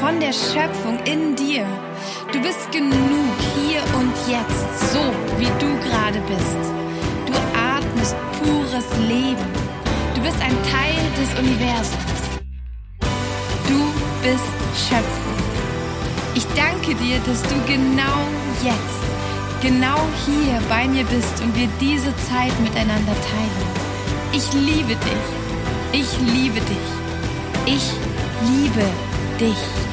von der Schöpfung in dir. Du bist genug hier und jetzt, so wie du gerade bist. Du atmest pures Leben. Du bist ein Teil des Universums. Du bist Schöpfung. Ich danke dir, dass du genau jetzt, genau hier bei mir bist und wir diese Zeit miteinander teilen. Ich liebe dich. Ich liebe dich. Ich liebe dich.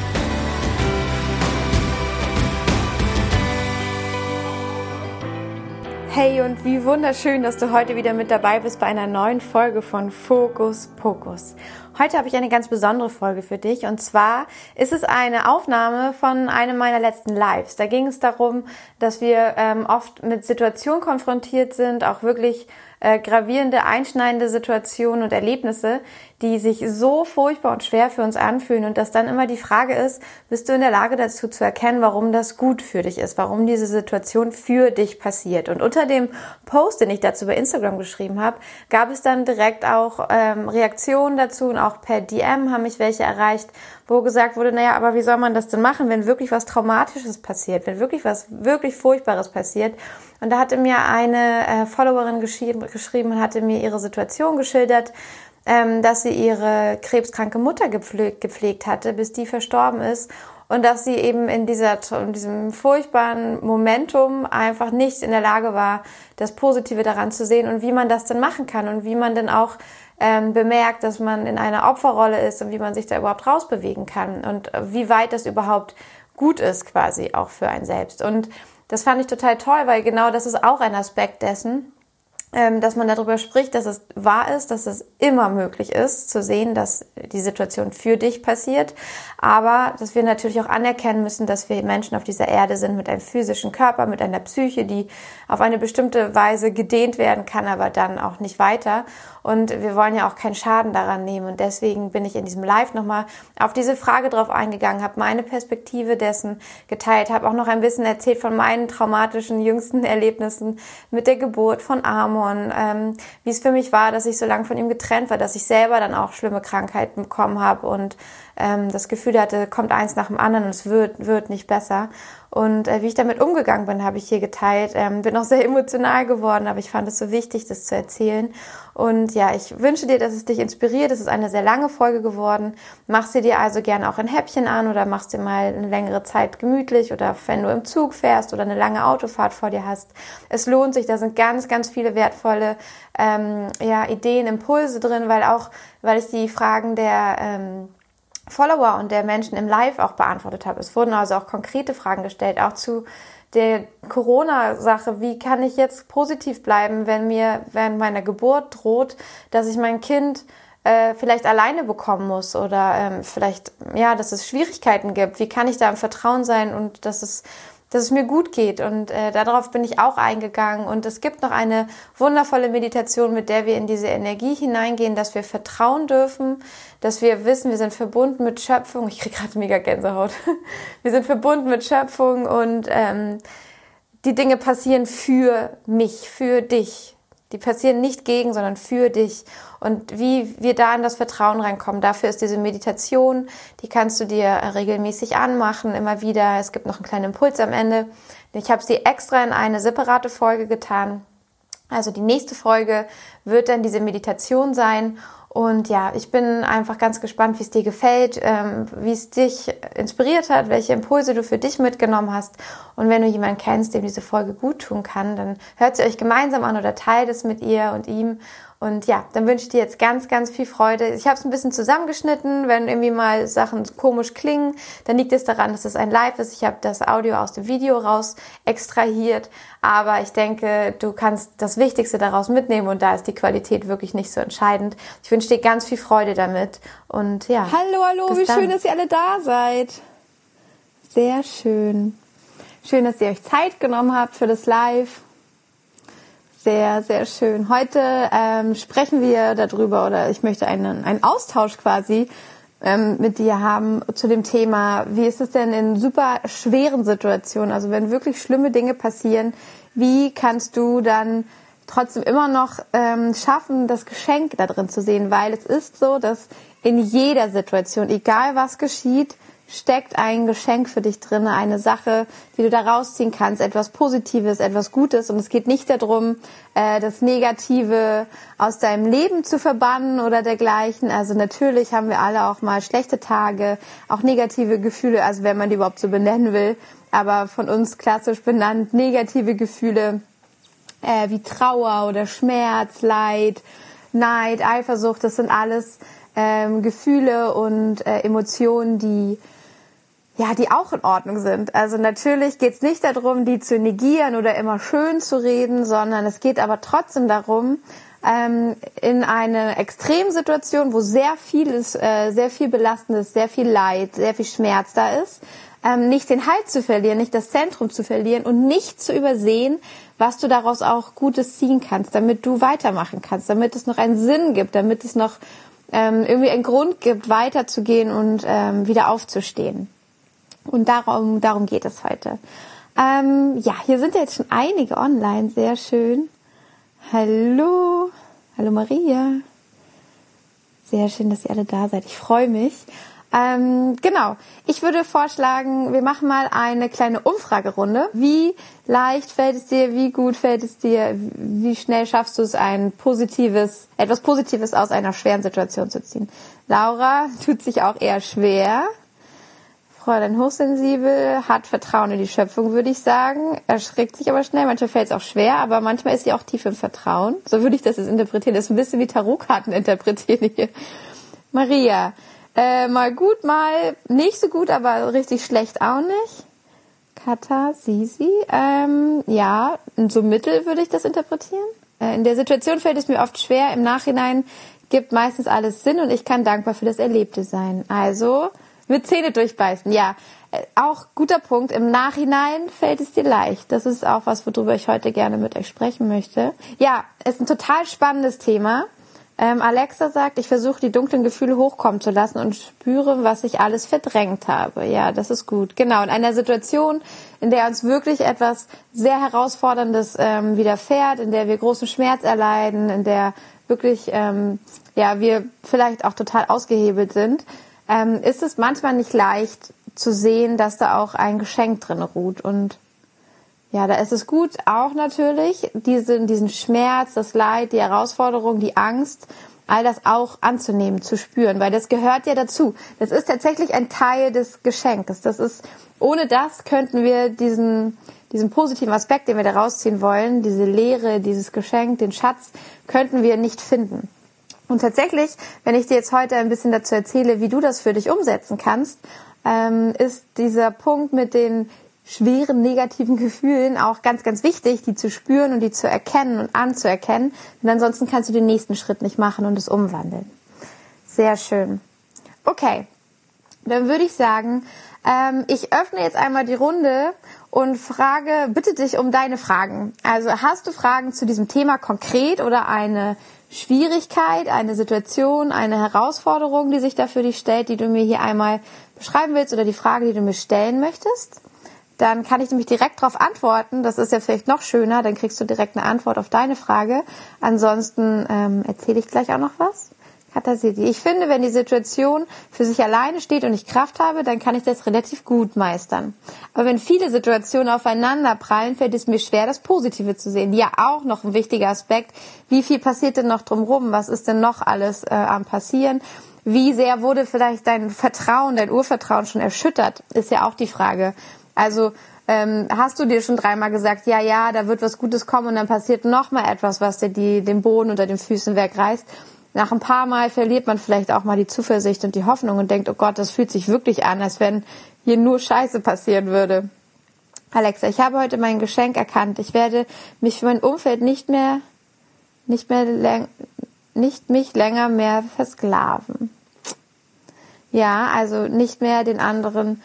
Hey und wie wunderschön, dass du heute wieder mit dabei bist bei einer neuen Folge von Fokus Pokus. Heute habe ich eine ganz besondere Folge für dich und zwar ist es eine Aufnahme von einem meiner letzten Lives. Da ging es darum, dass wir ähm, oft mit Situationen konfrontiert sind, auch wirklich äh, gravierende, einschneidende Situationen und Erlebnisse, die sich so furchtbar und schwer für uns anfühlen und dass dann immer die Frage ist, bist du in der Lage dazu zu erkennen, warum das gut für dich ist, warum diese Situation für dich passiert. Und unter dem Post, den ich dazu bei Instagram geschrieben habe, gab es dann direkt auch ähm, Reaktionen dazu und auch per DM haben mich welche erreicht, wo gesagt wurde, naja, aber wie soll man das denn machen, wenn wirklich was Traumatisches passiert, wenn wirklich was wirklich Furchtbares passiert. Und da hatte mir eine äh, Followerin geschrieben, geschrieben und hatte mir ihre Situation geschildert, ähm, dass sie ihre krebskranke Mutter gepflegt, gepflegt hatte, bis die verstorben ist und dass sie eben in, dieser, in diesem furchtbaren Momentum einfach nicht in der Lage war, das Positive daran zu sehen und wie man das denn machen kann und wie man denn auch ähm, bemerkt, dass man in einer Opferrolle ist und wie man sich da überhaupt rausbewegen kann und wie weit das überhaupt gut ist quasi auch für einen selbst. Und das fand ich total toll, weil genau das ist auch ein Aspekt dessen, dass man darüber spricht, dass es wahr ist, dass es immer möglich ist, zu sehen, dass die Situation für dich passiert, aber dass wir natürlich auch anerkennen müssen, dass wir Menschen auf dieser Erde sind mit einem physischen Körper, mit einer Psyche, die auf eine bestimmte Weise gedehnt werden kann, aber dann auch nicht weiter. Und wir wollen ja auch keinen Schaden daran nehmen. Und deswegen bin ich in diesem Live nochmal auf diese Frage drauf eingegangen, habe meine Perspektive dessen geteilt, habe auch noch ein bisschen erzählt von meinen traumatischen jüngsten Erlebnissen mit der Geburt von Amon, ähm, wie es für mich war, dass ich so lange von ihm getrennt war, dass ich selber dann auch schlimme Krankheiten bekommen habe und ähm, das Gefühl hatte, kommt eins nach dem anderen und es wird, wird nicht besser. Und äh, wie ich damit umgegangen bin, habe ich hier geteilt. Ähm, bin auch sehr emotional geworden, aber ich fand es so wichtig, das zu erzählen. Und ja, ich wünsche dir, dass es dich inspiriert. Es ist eine sehr lange Folge geworden. Mach sie dir also gerne auch in Häppchen an oder machst dir mal eine längere Zeit gemütlich oder wenn du im Zug fährst oder eine lange Autofahrt vor dir hast. Es lohnt sich. Da sind ganz, ganz viele wertvolle ähm, ja, Ideen, Impulse drin, weil auch, weil ich die Fragen der ähm, Follower und der Menschen im Live auch beantwortet habe. Es wurden also auch konkrete Fragen gestellt, auch zu der Corona-Sache. Wie kann ich jetzt positiv bleiben, wenn mir während meiner Geburt droht, dass ich mein Kind äh, vielleicht alleine bekommen muss oder ähm, vielleicht, ja, dass es Schwierigkeiten gibt? Wie kann ich da im Vertrauen sein und dass es dass es mir gut geht. Und äh, darauf bin ich auch eingegangen. Und es gibt noch eine wundervolle Meditation, mit der wir in diese Energie hineingehen, dass wir vertrauen dürfen, dass wir wissen, wir sind verbunden mit Schöpfung. Ich kriege gerade mega Gänsehaut. Wir sind verbunden mit Schöpfung und ähm, die Dinge passieren für mich, für dich. Die passieren nicht gegen, sondern für dich. Und wie wir da in das Vertrauen reinkommen, dafür ist diese Meditation, die kannst du dir regelmäßig anmachen, immer wieder. Es gibt noch einen kleinen Impuls am Ende. Ich habe sie extra in eine separate Folge getan. Also die nächste Folge wird dann diese Meditation sein und ja, ich bin einfach ganz gespannt, wie es dir gefällt, ähm, wie es dich inspiriert hat, welche Impulse du für dich mitgenommen hast. Und wenn du jemanden kennst, dem diese Folge gut tun kann, dann hört sie euch gemeinsam an oder teilt es mit ihr und ihm. Und ja, dann wünsche ich dir jetzt ganz, ganz viel Freude. Ich habe es ein bisschen zusammengeschnitten. Wenn irgendwie mal Sachen komisch klingen, dann liegt es daran, dass es ein Live ist. Ich habe das Audio aus dem Video raus extrahiert. Aber ich denke, du kannst das Wichtigste daraus mitnehmen und da ist die Qualität wirklich nicht so entscheidend. Ich wünsche dir ganz viel Freude damit. Und ja. Hallo, hallo, wie dann. schön, dass ihr alle da seid. Sehr schön. Schön, dass ihr euch Zeit genommen habt für das Live. Sehr, sehr schön. Heute ähm, sprechen wir darüber oder ich möchte einen, einen Austausch quasi ähm, mit dir haben zu dem Thema, wie ist es denn in super schweren Situationen, also wenn wirklich schlimme Dinge passieren, wie kannst du dann trotzdem immer noch ähm, schaffen, das Geschenk da drin zu sehen, weil es ist so, dass in jeder Situation, egal was geschieht, steckt ein Geschenk für dich drin, eine Sache, die du da rausziehen kannst, etwas Positives, etwas Gutes. Und es geht nicht darum, äh, das Negative aus deinem Leben zu verbannen oder dergleichen. Also natürlich haben wir alle auch mal schlechte Tage, auch negative Gefühle, also wenn man die überhaupt so benennen will. Aber von uns klassisch benannt negative Gefühle äh, wie Trauer oder Schmerz, Leid, Neid, Eifersucht. Das sind alles ähm, Gefühle und äh, Emotionen, die ja, die auch in Ordnung sind. Also natürlich geht es nicht darum, die zu negieren oder immer schön zu reden, sondern es geht aber trotzdem darum, ähm, in eine Extremsituation, wo sehr viel ist, äh, sehr viel Belastendes, sehr viel Leid, sehr viel Schmerz da ist, ähm, nicht den Halt zu verlieren, nicht das Zentrum zu verlieren und nicht zu übersehen, was du daraus auch Gutes ziehen kannst, damit du weitermachen kannst, damit es noch einen Sinn gibt, damit es noch ähm, irgendwie einen Grund gibt, weiterzugehen und ähm, wieder aufzustehen. Und darum, darum geht es heute. Ähm, ja, hier sind ja jetzt schon einige online, sehr schön. Hallo, hallo Maria. Sehr schön, dass ihr alle da seid. Ich freue mich. Ähm, genau. Ich würde vorschlagen, wir machen mal eine kleine Umfragerunde. Wie leicht fällt es dir? Wie gut fällt es dir? Wie schnell schaffst du es, ein positives, etwas Positives aus einer schweren Situation zu ziehen? Laura tut sich auch eher schwer. Fräulein Hochsensibel hat Vertrauen in die Schöpfung, würde ich sagen. Erschreckt sich aber schnell. Manchmal fällt es auch schwer, aber manchmal ist sie auch tief im Vertrauen. So würde ich das jetzt interpretieren. Das ist ein bisschen wie Tarotkarten interpretieren hier. Maria, äh, mal gut, mal nicht so gut, aber richtig schlecht auch nicht. Kata, Sisi, ähm, ja, so mittel würde ich das interpretieren. Äh, in der Situation fällt es mir oft schwer. Im Nachhinein gibt meistens alles Sinn und ich kann dankbar für das Erlebte sein. Also, mit Zähne durchbeißen, ja. Äh, auch guter Punkt. Im Nachhinein fällt es dir leicht. Das ist auch was, worüber ich heute gerne mit euch sprechen möchte. Ja, ist ein total spannendes Thema. Ähm, Alexa sagt, ich versuche die dunklen Gefühle hochkommen zu lassen und spüre, was ich alles verdrängt habe. Ja, das ist gut. Genau, in einer Situation, in der uns wirklich etwas sehr Herausforderndes ähm, widerfährt, in der wir großen Schmerz erleiden, in der wirklich, ähm, ja, wir vielleicht auch total ausgehebelt sind, ähm, ist es manchmal nicht leicht zu sehen, dass da auch ein Geschenk drin ruht. Und ja, da ist es gut, auch natürlich diesen, diesen Schmerz, das Leid, die Herausforderung, die Angst, all das auch anzunehmen, zu spüren, weil das gehört ja dazu. Das ist tatsächlich ein Teil des Geschenkes. Das ist, ohne das könnten wir diesen, diesen positiven Aspekt, den wir da rausziehen wollen, diese Lehre, dieses Geschenk, den Schatz, könnten wir nicht finden. Und tatsächlich, wenn ich dir jetzt heute ein bisschen dazu erzähle, wie du das für dich umsetzen kannst, ähm, ist dieser Punkt mit den schweren negativen Gefühlen auch ganz, ganz wichtig, die zu spüren und die zu erkennen und anzuerkennen. Denn ansonsten kannst du den nächsten Schritt nicht machen und es umwandeln. Sehr schön. Okay, dann würde ich sagen, ähm, ich öffne jetzt einmal die Runde und frage, bitte dich um deine Fragen. Also hast du Fragen zu diesem Thema konkret oder eine Schwierigkeit, eine Situation, eine Herausforderung, die sich da für dich stellt, die du mir hier einmal beschreiben willst oder die Frage, die du mir stellen möchtest, dann kann ich nämlich direkt darauf antworten. Das ist ja vielleicht noch schöner, dann kriegst du direkt eine Antwort auf deine Frage. Ansonsten ähm, erzähle ich gleich auch noch was. Katasiti. Ich finde, wenn die Situation für sich alleine steht und ich Kraft habe, dann kann ich das relativ gut meistern. Aber wenn viele Situationen aufeinander prallen, fällt es mir schwer, das Positive zu sehen. Ja, auch noch ein wichtiger Aspekt. Wie viel passiert denn noch drumherum? Was ist denn noch alles äh, am passieren? Wie sehr wurde vielleicht dein Vertrauen, dein Urvertrauen schon erschüttert? Ist ja auch die Frage. Also ähm, hast du dir schon dreimal gesagt, ja, ja, da wird was Gutes kommen und dann passiert noch mal etwas, was dir die, den Boden unter den Füßen wegreißt nach ein paar Mal verliert man vielleicht auch mal die Zuversicht und die Hoffnung und denkt, oh Gott, das fühlt sich wirklich an, als wenn hier nur Scheiße passieren würde. Alexa, ich habe heute mein Geschenk erkannt. Ich werde mich für mein Umfeld nicht mehr, nicht mehr, nicht mich länger mehr versklaven. Ja, also nicht mehr den anderen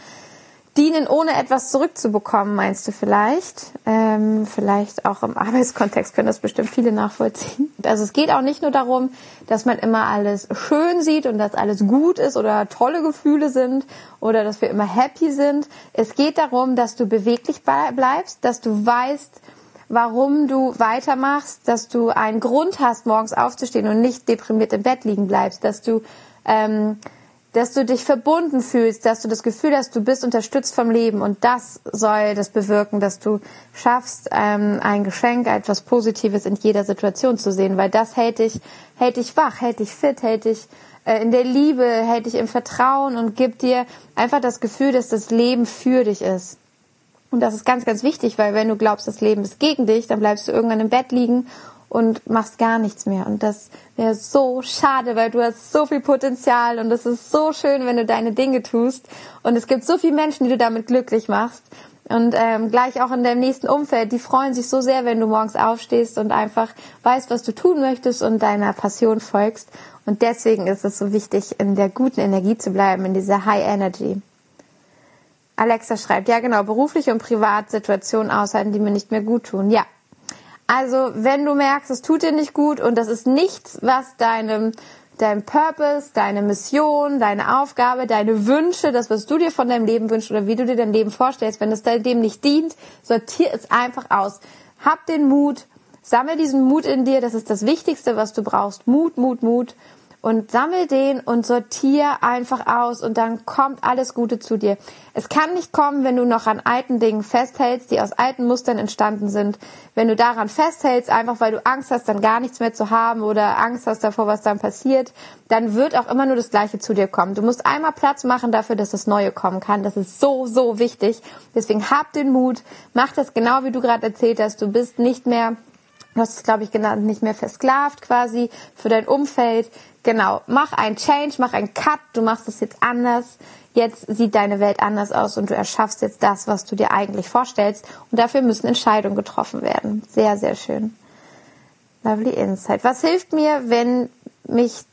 dienen, ohne etwas zurückzubekommen, meinst du vielleicht? Ähm, vielleicht auch im Arbeitskontext können das bestimmt viele nachvollziehen. Also es geht auch nicht nur darum, dass man immer alles schön sieht und dass alles gut ist oder tolle Gefühle sind oder dass wir immer happy sind. Es geht darum, dass du beweglich bleibst, dass du weißt, warum du weitermachst, dass du einen Grund hast, morgens aufzustehen und nicht deprimiert im Bett liegen bleibst, dass du ähm, dass du dich verbunden fühlst, dass du das Gefühl hast, du bist unterstützt vom Leben und das soll das bewirken, dass du schaffst, ähm, ein Geschenk, etwas Positives in jeder Situation zu sehen, weil das hält dich, hält dich wach, hält dich fit, hält dich äh, in der Liebe, hält dich im Vertrauen und gibt dir einfach das Gefühl, dass das Leben für dich ist. Und das ist ganz, ganz wichtig, weil wenn du glaubst, das Leben ist gegen dich, dann bleibst du irgendwann im Bett liegen und machst gar nichts mehr. Und das wäre so schade, weil du hast so viel Potenzial und es ist so schön, wenn du deine Dinge tust. Und es gibt so viele Menschen, die du damit glücklich machst. Und ähm, gleich auch in deinem nächsten Umfeld, die freuen sich so sehr, wenn du morgens aufstehst und einfach weißt, was du tun möchtest und deiner Passion folgst. Und deswegen ist es so wichtig, in der guten Energie zu bleiben, in dieser High Energy. Alexa schreibt, ja genau, berufliche und Privatsituationen aushalten, die mir nicht mehr gut tun. Ja, also, wenn du merkst, es tut dir nicht gut und das ist nichts, was deinem dein Purpose, deine Mission, deine Aufgabe, deine Wünsche, das, was du dir von deinem Leben wünschst oder wie du dir dein Leben vorstellst, wenn es dem nicht dient, sortier es einfach aus. Hab den Mut, sammel diesen Mut in dir, das ist das Wichtigste, was du brauchst. Mut, Mut, Mut und sammel den und sortier einfach aus und dann kommt alles Gute zu dir. Es kann nicht kommen, wenn du noch an alten Dingen festhältst, die aus alten Mustern entstanden sind. Wenn du daran festhältst, einfach weil du Angst hast, dann gar nichts mehr zu haben oder Angst hast davor, was dann passiert, dann wird auch immer nur das Gleiche zu dir kommen. Du musst einmal Platz machen dafür, dass das Neue kommen kann. Das ist so, so wichtig. Deswegen hab den Mut, mach das genau wie du gerade erzählt hast. Du bist nicht mehr du hast es, glaube ich, genannt, nicht mehr versklavt quasi für dein Umfeld. Genau, mach ein Change, mach ein Cut, du machst es jetzt anders. Jetzt sieht deine Welt anders aus und du erschaffst jetzt das, was du dir eigentlich vorstellst. Und dafür müssen Entscheidungen getroffen werden. Sehr, sehr schön. Lovely Insight. Was hilft mir, wenn mich,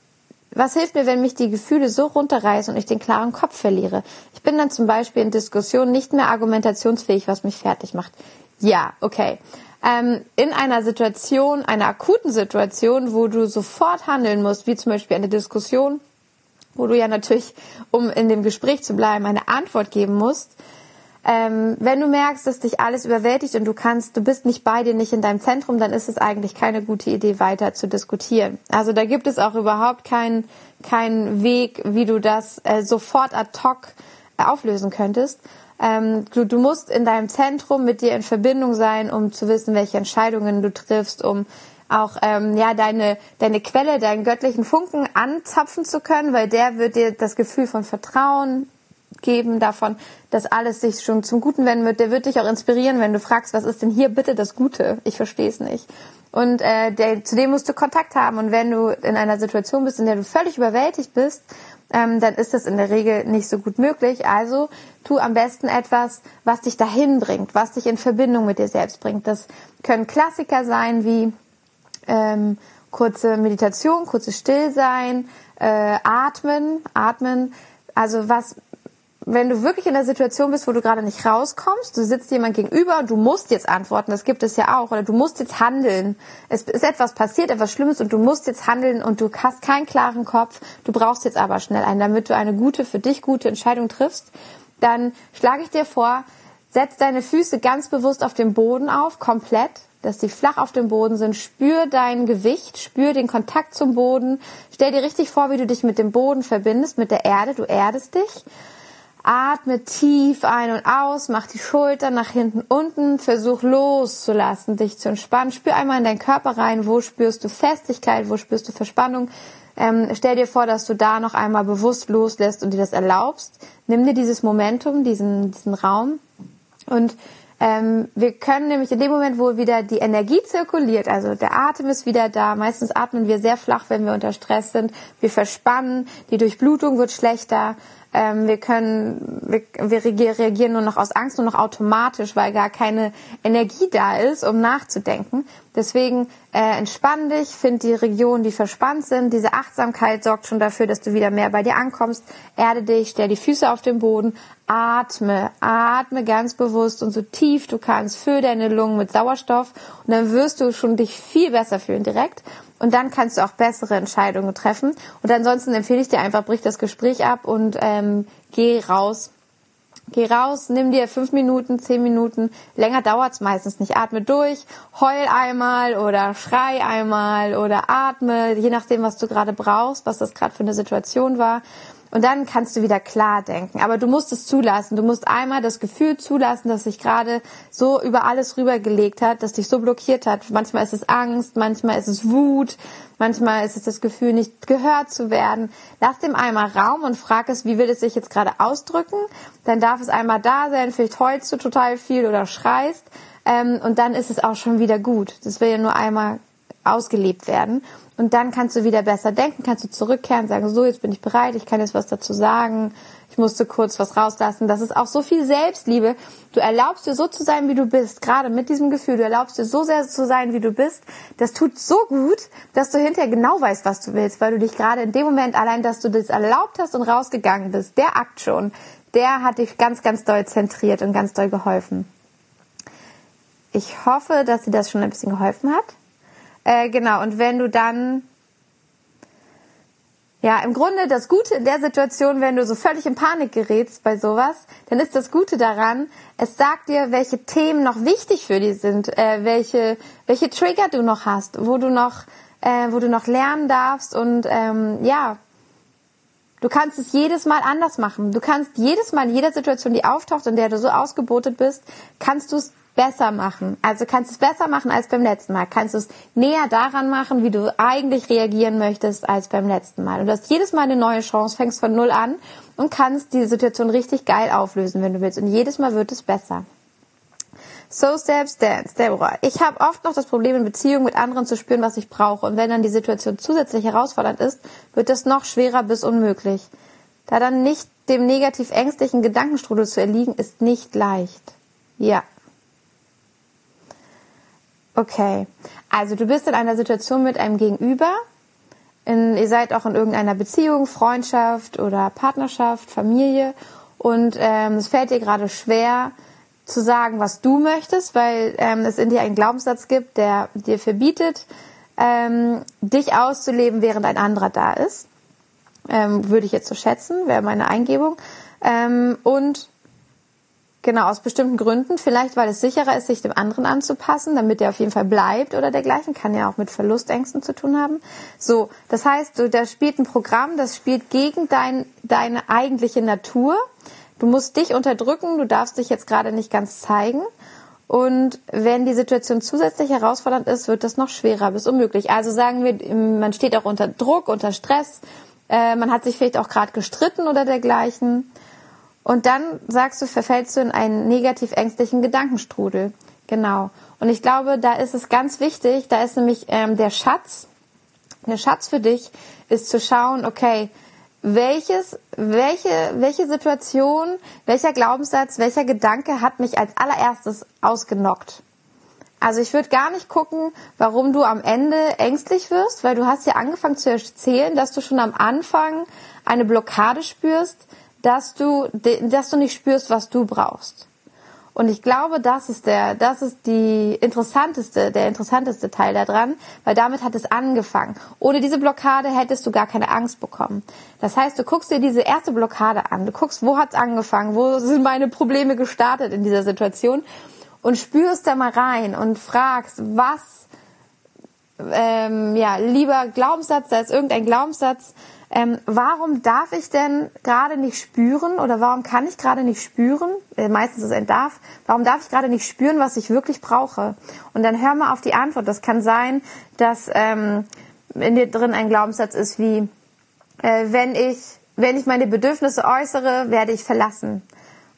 was hilft mir, wenn mich die Gefühle so runterreißen und ich den klaren Kopf verliere? Ich bin dann zum Beispiel in Diskussionen nicht mehr argumentationsfähig, was mich fertig macht. Ja, okay ähm, in einer Situation, einer akuten Situation, wo du sofort handeln musst, wie zum Beispiel eine Diskussion, wo du ja natürlich, um in dem Gespräch zu bleiben, eine Antwort geben musst, ähm, wenn du merkst, dass dich alles überwältigt und du kannst, du bist nicht bei dir, nicht in deinem Zentrum, dann ist es eigentlich keine gute Idee, weiter zu diskutieren. Also da gibt es auch überhaupt keinen keinen Weg, wie du das äh, sofort ad hoc äh, auflösen könntest, ähm, du, du musst in deinem Zentrum mit dir in Verbindung sein, um zu wissen, welche Entscheidungen du triffst, um auch ähm, ja deine deine Quelle, deinen göttlichen Funken anzapfen zu können, weil der wird dir das Gefühl von Vertrauen geben davon, dass alles sich schon zum Guten wenden wird. Der wird dich auch inspirieren, wenn du fragst, was ist denn hier bitte das Gute? Ich verstehe es nicht. Und äh, der, zu dem musst du Kontakt haben. Und wenn du in einer Situation bist, in der du völlig überwältigt bist ähm, dann ist das in der Regel nicht so gut möglich. Also tu am besten etwas, was dich dahin bringt, was dich in Verbindung mit dir selbst bringt. Das können Klassiker sein wie ähm, kurze Meditation, kurzes Stillsein, äh, Atmen, Atmen. Also was wenn du wirklich in der Situation bist, wo du gerade nicht rauskommst, du sitzt jemand gegenüber und du musst jetzt antworten, das gibt es ja auch, oder du musst jetzt handeln. Es ist etwas passiert, etwas Schlimmes und du musst jetzt handeln und du hast keinen klaren Kopf, du brauchst jetzt aber schnell einen, damit du eine gute, für dich gute Entscheidung triffst, dann schlage ich dir vor, setz deine Füße ganz bewusst auf den Boden auf, komplett, dass die flach auf dem Boden sind. Spür dein Gewicht, spür den Kontakt zum Boden. Stell dir richtig vor, wie du dich mit dem Boden verbindest, mit der Erde. Du erdest dich. Atme tief ein und aus, mach die Schultern nach hinten unten, versuch loszulassen, dich zu entspannen. Spür einmal in deinen Körper rein, wo spürst du Festigkeit, wo spürst du Verspannung. Ähm, stell dir vor, dass du da noch einmal bewusst loslässt und dir das erlaubst. Nimm dir dieses Momentum, diesen, diesen Raum und ähm, wir können nämlich in dem Moment, wo wieder die Energie zirkuliert, also der Atem ist wieder da, meistens atmen wir sehr flach, wenn wir unter Stress sind, wir verspannen, die Durchblutung wird schlechter, ähm, wir können, wir, wir reagieren nur noch aus Angst, nur noch automatisch, weil gar keine Energie da ist, um nachzudenken. Deswegen äh, entspann dich, find die Regionen, die verspannt sind. Diese Achtsamkeit sorgt schon dafür, dass du wieder mehr bei dir ankommst. Erde dich, stell die Füße auf den Boden, atme, atme ganz bewusst und so tief du kannst, füll deine Lungen mit Sauerstoff und dann wirst du schon dich viel besser fühlen direkt. Und dann kannst du auch bessere Entscheidungen treffen. Und ansonsten empfehle ich dir einfach, brich das Gespräch ab und ähm, geh raus. Geh raus, nimm dir fünf Minuten, zehn Minuten. Länger dauert's meistens nicht. Atme durch, heul einmal oder schrei einmal oder atme, je nachdem, was du gerade brauchst, was das gerade für eine Situation war. Und dann kannst du wieder klar denken. Aber du musst es zulassen. Du musst einmal das Gefühl zulassen, dass sich gerade so über alles rübergelegt hat, dass dich so blockiert hat. Manchmal ist es Angst, manchmal ist es Wut, manchmal ist es das Gefühl, nicht gehört zu werden. Lass dem einmal Raum und frag es, wie will es sich jetzt gerade ausdrücken. Dann darf es einmal da sein. Vielleicht heulst du total viel oder schreist. Ähm, und dann ist es auch schon wieder gut. Das will ja nur einmal ausgelebt werden. Und dann kannst du wieder besser denken, kannst du zurückkehren, sagen, so, jetzt bin ich bereit, ich kann jetzt was dazu sagen, ich musste kurz was rauslassen. Das ist auch so viel Selbstliebe. Du erlaubst dir so zu sein, wie du bist, gerade mit diesem Gefühl. Du erlaubst dir so sehr zu sein, wie du bist. Das tut so gut, dass du hinterher genau weißt, was du willst, weil du dich gerade in dem Moment allein, dass du das erlaubt hast und rausgegangen bist, der Akt schon, der hat dich ganz, ganz doll zentriert und ganz doll geholfen. Ich hoffe, dass dir das schon ein bisschen geholfen hat. Äh, genau, und wenn du dann, ja, im Grunde das Gute in der Situation, wenn du so völlig in Panik gerätst bei sowas, dann ist das Gute daran, es sagt dir, welche Themen noch wichtig für dich sind, äh, welche, welche Trigger du noch hast, wo du noch, äh, wo du noch lernen darfst und ähm, ja, Du kannst es jedes Mal anders machen. Du kannst jedes Mal in jeder Situation, die auftaucht, in der du so ausgebotet bist, kannst du es besser machen. Also kannst du es besser machen als beim letzten Mal. Kannst du es näher daran machen, wie du eigentlich reagieren möchtest als beim letzten Mal. Und du hast jedes Mal eine neue Chance, fängst von null an und kannst die Situation richtig geil auflösen, wenn du willst. Und jedes Mal wird es besser. So Steps Dance, Deborah. Ich habe oft noch das Problem, in Beziehungen mit anderen zu spüren, was ich brauche. Und wenn dann die Situation zusätzlich herausfordernd ist, wird es noch schwerer bis unmöglich. Da dann nicht dem negativ ängstlichen Gedankenstrudel zu erliegen, ist nicht leicht. Ja, Okay, also du bist in einer Situation mit einem Gegenüber. In, ihr seid auch in irgendeiner Beziehung, Freundschaft oder Partnerschaft, Familie und ähm, es fällt dir gerade schwer zu sagen, was du möchtest, weil ähm, es in dir einen Glaubenssatz gibt, der dir verbietet, ähm, dich auszuleben, während ein anderer da ist. Ähm, würde ich jetzt so schätzen, wäre meine Eingebung. Ähm, und Genau, aus bestimmten Gründen. Vielleicht, weil es sicherer ist, sich dem anderen anzupassen, damit der auf jeden Fall bleibt oder dergleichen. Kann ja auch mit Verlustängsten zu tun haben. So, das heißt, du, da spielt ein Programm, das spielt gegen dein, deine eigentliche Natur. Du musst dich unterdrücken, du darfst dich jetzt gerade nicht ganz zeigen. Und wenn die Situation zusätzlich herausfordernd ist, wird das noch schwerer bis unmöglich. Also sagen wir, man steht auch unter Druck, unter Stress, äh, man hat sich vielleicht auch gerade gestritten oder dergleichen. Und dann sagst du, verfällst du in einen negativ ängstlichen Gedankenstrudel. Genau. Und ich glaube, da ist es ganz wichtig, da ist nämlich ähm, der Schatz. Der Schatz für dich ist zu schauen, okay, welches, welche, welche Situation, welcher Glaubenssatz, welcher Gedanke hat mich als allererstes ausgenockt? Also ich würde gar nicht gucken, warum du am Ende ängstlich wirst, weil du hast ja angefangen zu erzählen, dass du schon am Anfang eine Blockade spürst, dass du, dass du nicht spürst, was du brauchst. Und ich glaube, das ist der, das ist die interessanteste, der interessanteste Teil daran, weil damit hat es angefangen. Ohne diese Blockade hättest du gar keine Angst bekommen. Das heißt, du guckst dir diese erste Blockade an, du guckst, wo hat's angefangen, wo sind meine Probleme gestartet in dieser Situation und spürst da mal rein und fragst, was, ähm, ja, lieber Glaubenssatz, da ist irgendein Glaubenssatz, ähm, warum darf ich denn gerade nicht spüren oder warum kann ich gerade nicht spüren? Äh, meistens ist es ein darf. Warum darf ich gerade nicht spüren, was ich wirklich brauche? Und dann hör mal auf die Antwort. Das kann sein, dass ähm, in dir drin ein Glaubenssatz ist wie, äh, wenn ich wenn ich meine Bedürfnisse äußere, werde ich verlassen.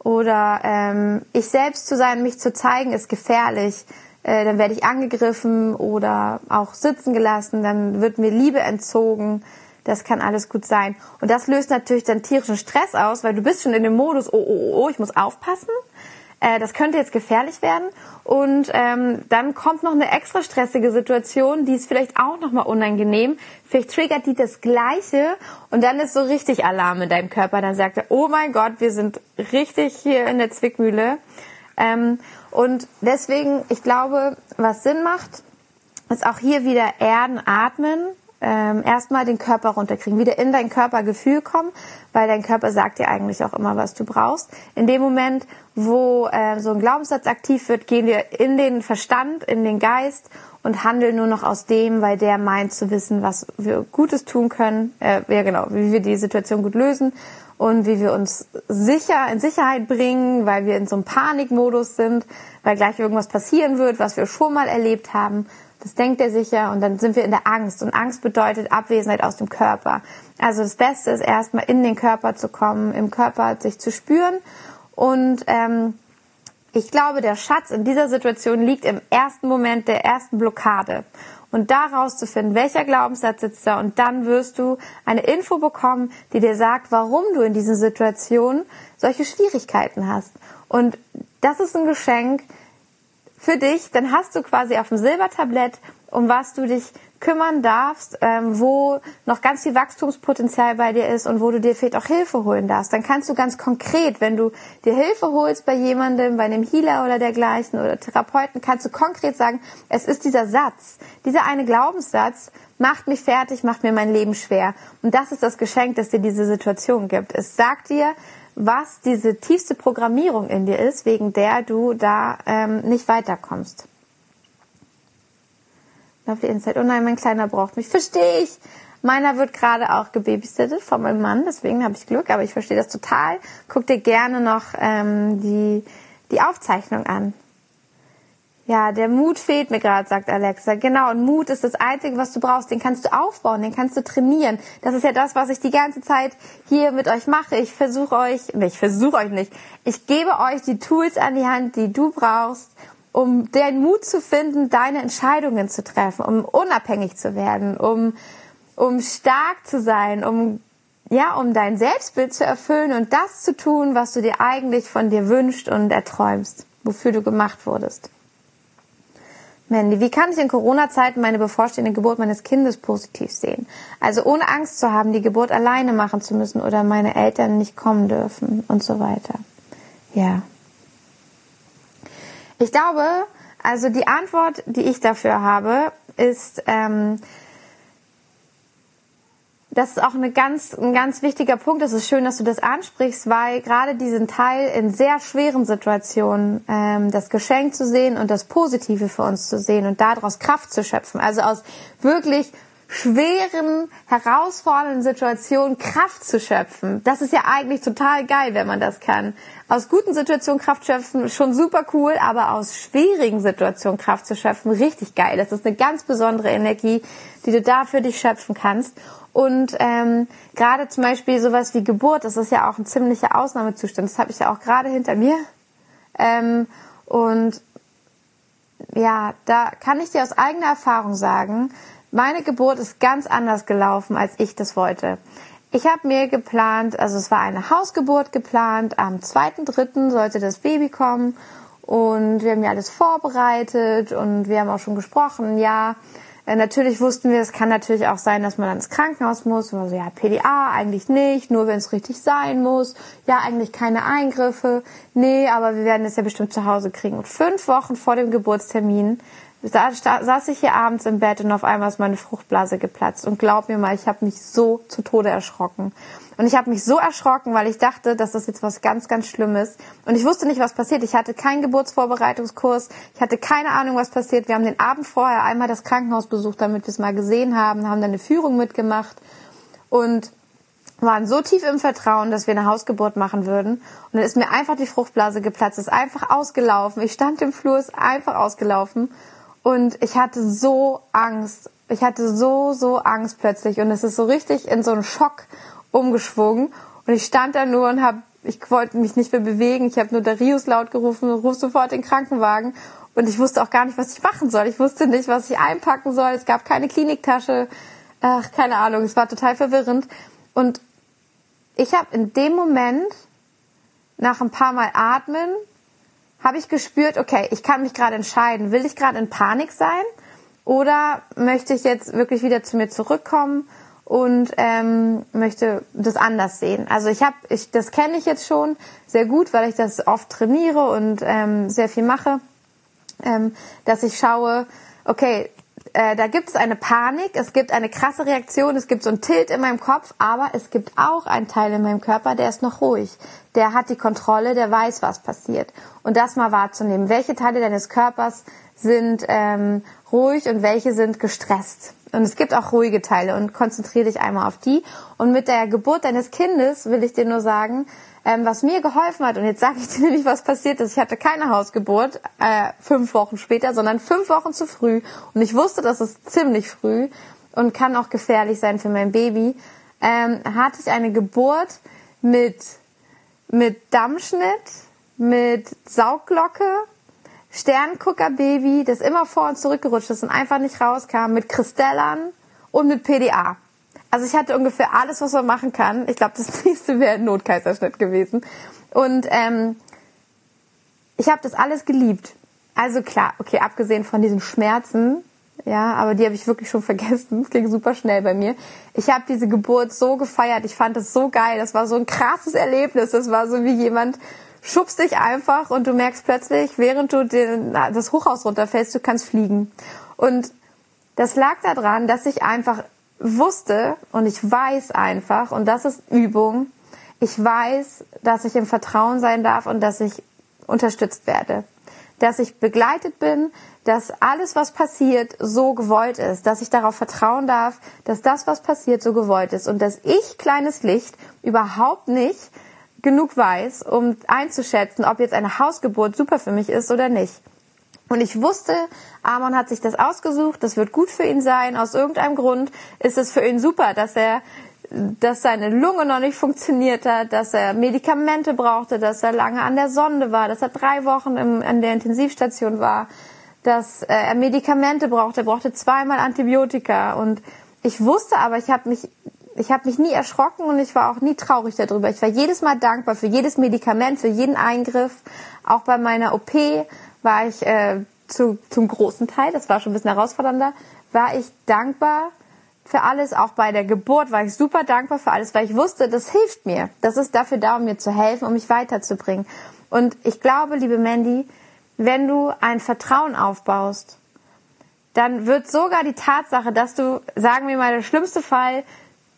Oder ähm, ich selbst zu sein, mich zu zeigen, ist gefährlich. Äh, dann werde ich angegriffen oder auch sitzen gelassen. Dann wird mir Liebe entzogen. Das kann alles gut sein. Und das löst natürlich dann tierischen Stress aus, weil du bist schon in dem Modus, oh, oh, oh, oh ich muss aufpassen. Äh, das könnte jetzt gefährlich werden. Und ähm, dann kommt noch eine extra stressige Situation, die ist vielleicht auch nochmal unangenehm. Vielleicht triggert die das Gleiche und dann ist so richtig Alarm in deinem Körper. Dann sagt er, oh mein Gott, wir sind richtig hier in der Zwickmühle. Ähm, und deswegen, ich glaube, was Sinn macht, ist auch hier wieder erden, atmen ähm, erstmal den Körper runterkriegen, wieder in dein Körpergefühl kommen, weil dein Körper sagt dir eigentlich auch immer, was du brauchst. In dem Moment, wo äh, so ein Glaubenssatz aktiv wird, gehen wir in den Verstand, in den Geist und handeln nur noch aus dem, weil der meint zu wissen, was wir Gutes tun können, äh, ja genau, wie wir die Situation gut lösen und wie wir uns sicher in Sicherheit bringen, weil wir in so einem Panikmodus sind, weil gleich irgendwas passieren wird, was wir schon mal erlebt haben. Das denkt er sicher und dann sind wir in der Angst. Und Angst bedeutet Abwesenheit aus dem Körper. Also das Beste ist erstmal in den Körper zu kommen, im Körper sich zu spüren. Und ähm, ich glaube, der Schatz in dieser Situation liegt im ersten Moment der ersten Blockade. Und da rauszufinden, welcher Glaubenssatz sitzt da. Und dann wirst du eine Info bekommen, die dir sagt, warum du in diesen Situationen solche Schwierigkeiten hast. Und das ist ein Geschenk, für dich, dann hast du quasi auf dem Silbertablett, um was du dich kümmern darfst, ähm, wo noch ganz viel Wachstumspotenzial bei dir ist und wo du dir vielleicht auch Hilfe holen darfst. Dann kannst du ganz konkret, wenn du dir Hilfe holst bei jemandem, bei einem Healer oder dergleichen oder Therapeuten, kannst du konkret sagen, es ist dieser Satz, dieser eine Glaubenssatz macht mich fertig, macht mir mein Leben schwer. Und das ist das Geschenk, das dir diese Situation gibt. Es sagt dir, was diese tiefste Programmierung in dir ist, wegen der du da ähm, nicht weiterkommst. Lovely Insight. Oh nein, mein Kleiner braucht mich. Verstehe ich. Meiner wird gerade auch gebabysittet von meinem Mann, deswegen habe ich Glück, aber ich verstehe das total. Guck dir gerne noch ähm, die, die Aufzeichnung an. Ja, der Mut fehlt mir gerade, sagt Alexa. Genau, und Mut ist das Einzige, was du brauchst. Den kannst du aufbauen, den kannst du trainieren. Das ist ja das, was ich die ganze Zeit hier mit euch mache. Ich versuche euch, ich versuche euch nicht. Ich gebe euch die Tools an die Hand, die du brauchst, um den Mut zu finden, deine Entscheidungen zu treffen, um unabhängig zu werden, um, um stark zu sein, um ja, um dein Selbstbild zu erfüllen und das zu tun, was du dir eigentlich von dir wünschst und erträumst, wofür du gemacht wurdest. Mandy, wie kann ich in Corona-Zeiten meine bevorstehende Geburt meines Kindes positiv sehen? Also ohne Angst zu haben, die Geburt alleine machen zu müssen oder meine Eltern nicht kommen dürfen und so weiter. Ja. Ich glaube, also die Antwort, die ich dafür habe, ist, ähm, das ist auch eine ganz, ein ganz wichtiger Punkt. Es ist schön, dass du das ansprichst, weil gerade diesen Teil in sehr schweren Situationen ähm, das Geschenk zu sehen und das Positive für uns zu sehen und daraus Kraft zu schöpfen. Also aus wirklich schweren, herausfordernden Situationen Kraft zu schöpfen. Das ist ja eigentlich total geil, wenn man das kann. Aus guten Situationen Kraft schöpfen, schon super cool, aber aus schwierigen Situationen Kraft zu schöpfen, richtig geil. Das ist eine ganz besondere Energie, die du da für dich schöpfen kannst. Und ähm, gerade zum Beispiel sowas wie Geburt, das ist ja auch ein ziemlicher Ausnahmezustand. Das habe ich ja auch gerade hinter mir. Ähm, und ja, da kann ich dir aus eigener Erfahrung sagen, meine Geburt ist ganz anders gelaufen, als ich das wollte. Ich habe mir geplant, also es war eine Hausgeburt geplant, am 2.3. sollte das Baby kommen und wir haben ja alles vorbereitet und wir haben auch schon gesprochen, ja, äh, natürlich wussten wir, es kann natürlich auch sein, dass man ins Krankenhaus muss. Und so, ja, PDA eigentlich nicht, nur wenn es richtig sein muss. Ja, eigentlich keine Eingriffe. Nee, aber wir werden es ja bestimmt zu Hause kriegen. Und fünf Wochen vor dem Geburtstermin da saß ich hier abends im Bett und auf einmal ist meine Fruchtblase geplatzt. Und glaub mir mal, ich habe mich so zu Tode erschrocken. Und ich habe mich so erschrocken, weil ich dachte, dass das jetzt was ganz, ganz Schlimmes. Und ich wusste nicht, was passiert. Ich hatte keinen Geburtsvorbereitungskurs. Ich hatte keine Ahnung, was passiert. Wir haben den Abend vorher einmal das Krankenhaus besucht, damit wir es mal gesehen haben, haben dann eine Führung mitgemacht und waren so tief im Vertrauen, dass wir eine Hausgeburt machen würden. Und dann ist mir einfach die Fruchtblase geplatzt, ist einfach ausgelaufen. Ich stand im Flur, ist einfach ausgelaufen. Und ich hatte so Angst. Ich hatte so, so Angst plötzlich. Und es ist so richtig in so einen Schock umgeschwungen. Und ich stand da nur und habe, ich wollte mich nicht mehr bewegen. Ich habe nur Darius laut gerufen, ruf sofort den Krankenwagen. Und ich wusste auch gar nicht, was ich machen soll. Ich wusste nicht, was ich einpacken soll. Es gab keine Kliniktasche. Ach, keine Ahnung. Es war total verwirrend. Und ich habe in dem Moment nach ein paar Mal atmen habe ich gespürt, okay, ich kann mich gerade entscheiden, will ich gerade in Panik sein oder möchte ich jetzt wirklich wieder zu mir zurückkommen und ähm, möchte das anders sehen. Also ich habe, ich, das kenne ich jetzt schon sehr gut, weil ich das oft trainiere und ähm, sehr viel mache, ähm, dass ich schaue, okay, äh, da gibt es eine Panik, es gibt eine krasse Reaktion, es gibt so ein Tilt in meinem Kopf, aber es gibt auch einen Teil in meinem Körper, der ist noch ruhig. Der hat die Kontrolle, der weiß, was passiert. Und das mal wahrzunehmen. Welche Teile deines Körpers sind ähm, ruhig und welche sind gestresst? Und es gibt auch ruhige Teile und konzentriere dich einmal auf die. Und mit der Geburt deines Kindes will ich dir nur sagen, ähm, was mir geholfen hat, und jetzt sage ich dir nämlich, was passiert ist. Ich hatte keine Hausgeburt äh, fünf Wochen später, sondern fünf Wochen zu früh. Und ich wusste, das ist ziemlich früh und kann auch gefährlich sein für mein Baby. Ähm, hatte ich eine Geburt mit, mit Dammschnitt, mit Saugglocke, Sterngucker-Baby, das immer vor und zurückgerutscht ist und einfach nicht rauskam, mit Kristellern und mit PDA. Also ich hatte ungefähr alles, was man machen kann. Ich glaube, das nächste wäre ein Notkaiserschnitt gewesen. Und ähm, ich habe das alles geliebt. Also klar, okay, abgesehen von diesen Schmerzen, ja, aber die habe ich wirklich schon vergessen. Es ging super schnell bei mir. Ich habe diese Geburt so gefeiert. Ich fand das so geil. Das war so ein krasses Erlebnis. Das war so wie jemand schubst dich einfach und du merkst plötzlich, während du den, das Hochhaus runterfällst, du kannst fliegen. Und das lag daran, dass ich einfach wusste und ich weiß einfach, und das ist Übung, ich weiß, dass ich im Vertrauen sein darf und dass ich unterstützt werde. Dass ich begleitet bin, dass alles, was passiert, so gewollt ist, dass ich darauf vertrauen darf, dass das, was passiert, so gewollt ist und dass ich, kleines Licht, überhaupt nicht genug weiß, um einzuschätzen, ob jetzt eine Hausgeburt super für mich ist oder nicht. Und ich wusste, Amon hat sich das ausgesucht, das wird gut für ihn sein. Aus irgendeinem Grund ist es für ihn super, dass er, dass seine Lunge noch nicht funktioniert hat, dass er Medikamente brauchte, dass er lange an der Sonde war, dass er drei Wochen im, an der Intensivstation war, dass äh, er Medikamente brauchte, er brauchte zweimal Antibiotika. Und ich wusste aber, ich habe mich ich habe mich nie erschrocken und ich war auch nie traurig darüber. Ich war jedes Mal dankbar für jedes Medikament, für jeden Eingriff. Auch bei meiner OP war ich äh, zu, zum großen Teil, das war schon ein bisschen herausfordernder, war ich dankbar für alles. Auch bei der Geburt war ich super dankbar für alles, weil ich wusste, das hilft mir. Das ist dafür da, um mir zu helfen, um mich weiterzubringen. Und ich glaube, liebe Mandy, wenn du ein Vertrauen aufbaust, dann wird sogar die Tatsache, dass du, sagen wir mal, der schlimmste Fall,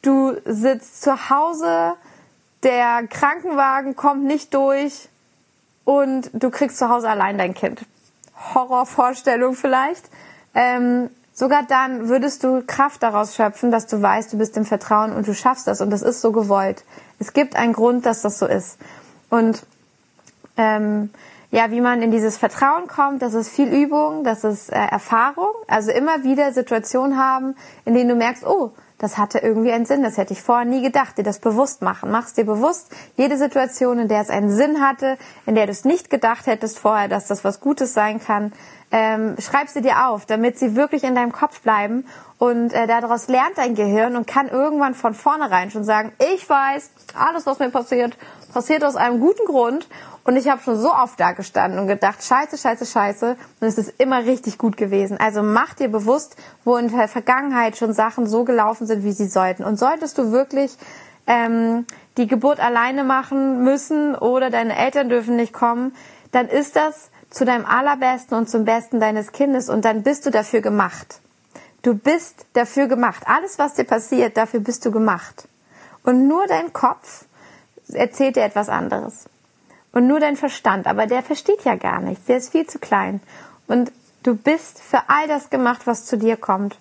Du sitzt zu Hause, der Krankenwagen kommt nicht durch und du kriegst zu Hause allein dein Kind. Horrorvorstellung vielleicht. Ähm, sogar dann würdest du Kraft daraus schöpfen, dass du weißt, du bist im Vertrauen und du schaffst das und das ist so gewollt. Es gibt einen Grund, dass das so ist. Und ähm, ja, wie man in dieses Vertrauen kommt, das ist viel Übung, das ist äh, Erfahrung. Also immer wieder Situationen haben, in denen du merkst, oh, das hatte irgendwie einen Sinn, das hätte ich vorher nie gedacht, dir das bewusst machen. Mach es dir bewusst, jede Situation, in der es einen Sinn hatte, in der du es nicht gedacht hättest vorher, dass das was Gutes sein kann, ähm, schreib sie dir auf, damit sie wirklich in deinem Kopf bleiben. Und äh, daraus lernt dein Gehirn und kann irgendwann von vornherein schon sagen, ich weiß, alles, was mir passiert, passiert aus einem guten Grund und ich habe schon so oft da gestanden und gedacht, scheiße, scheiße, scheiße. Und es ist immer richtig gut gewesen. Also mach dir bewusst, wo in der Vergangenheit schon Sachen so gelaufen sind, wie sie sollten. Und solltest du wirklich ähm, die Geburt alleine machen müssen oder deine Eltern dürfen nicht kommen, dann ist das zu deinem allerbesten und zum besten deines Kindes und dann bist du dafür gemacht. Du bist dafür gemacht. Alles, was dir passiert, dafür bist du gemacht. Und nur dein Kopf erzählt dir etwas anderes und nur dein Verstand, aber der versteht ja gar nichts, der ist viel zu klein. Und du bist für all das gemacht, was zu dir kommt.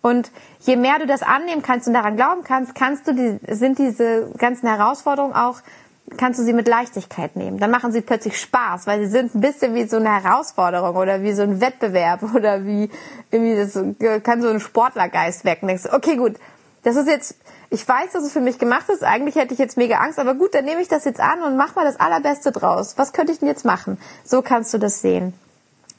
Und je mehr du das annehmen kannst und daran glauben kannst, kannst du die, sind diese ganzen Herausforderungen auch, kannst du sie mit Leichtigkeit nehmen. Dann machen sie plötzlich Spaß, weil sie sind ein bisschen wie so eine Herausforderung oder wie so ein Wettbewerb oder wie irgendwie das kann so ein Sportlergeist wecken. Okay, gut, das ist jetzt ich weiß, dass es für mich gemacht ist. Eigentlich hätte ich jetzt mega Angst, aber gut, dann nehme ich das jetzt an und mach mal das Allerbeste draus. Was könnte ich denn jetzt machen? So kannst du das sehen.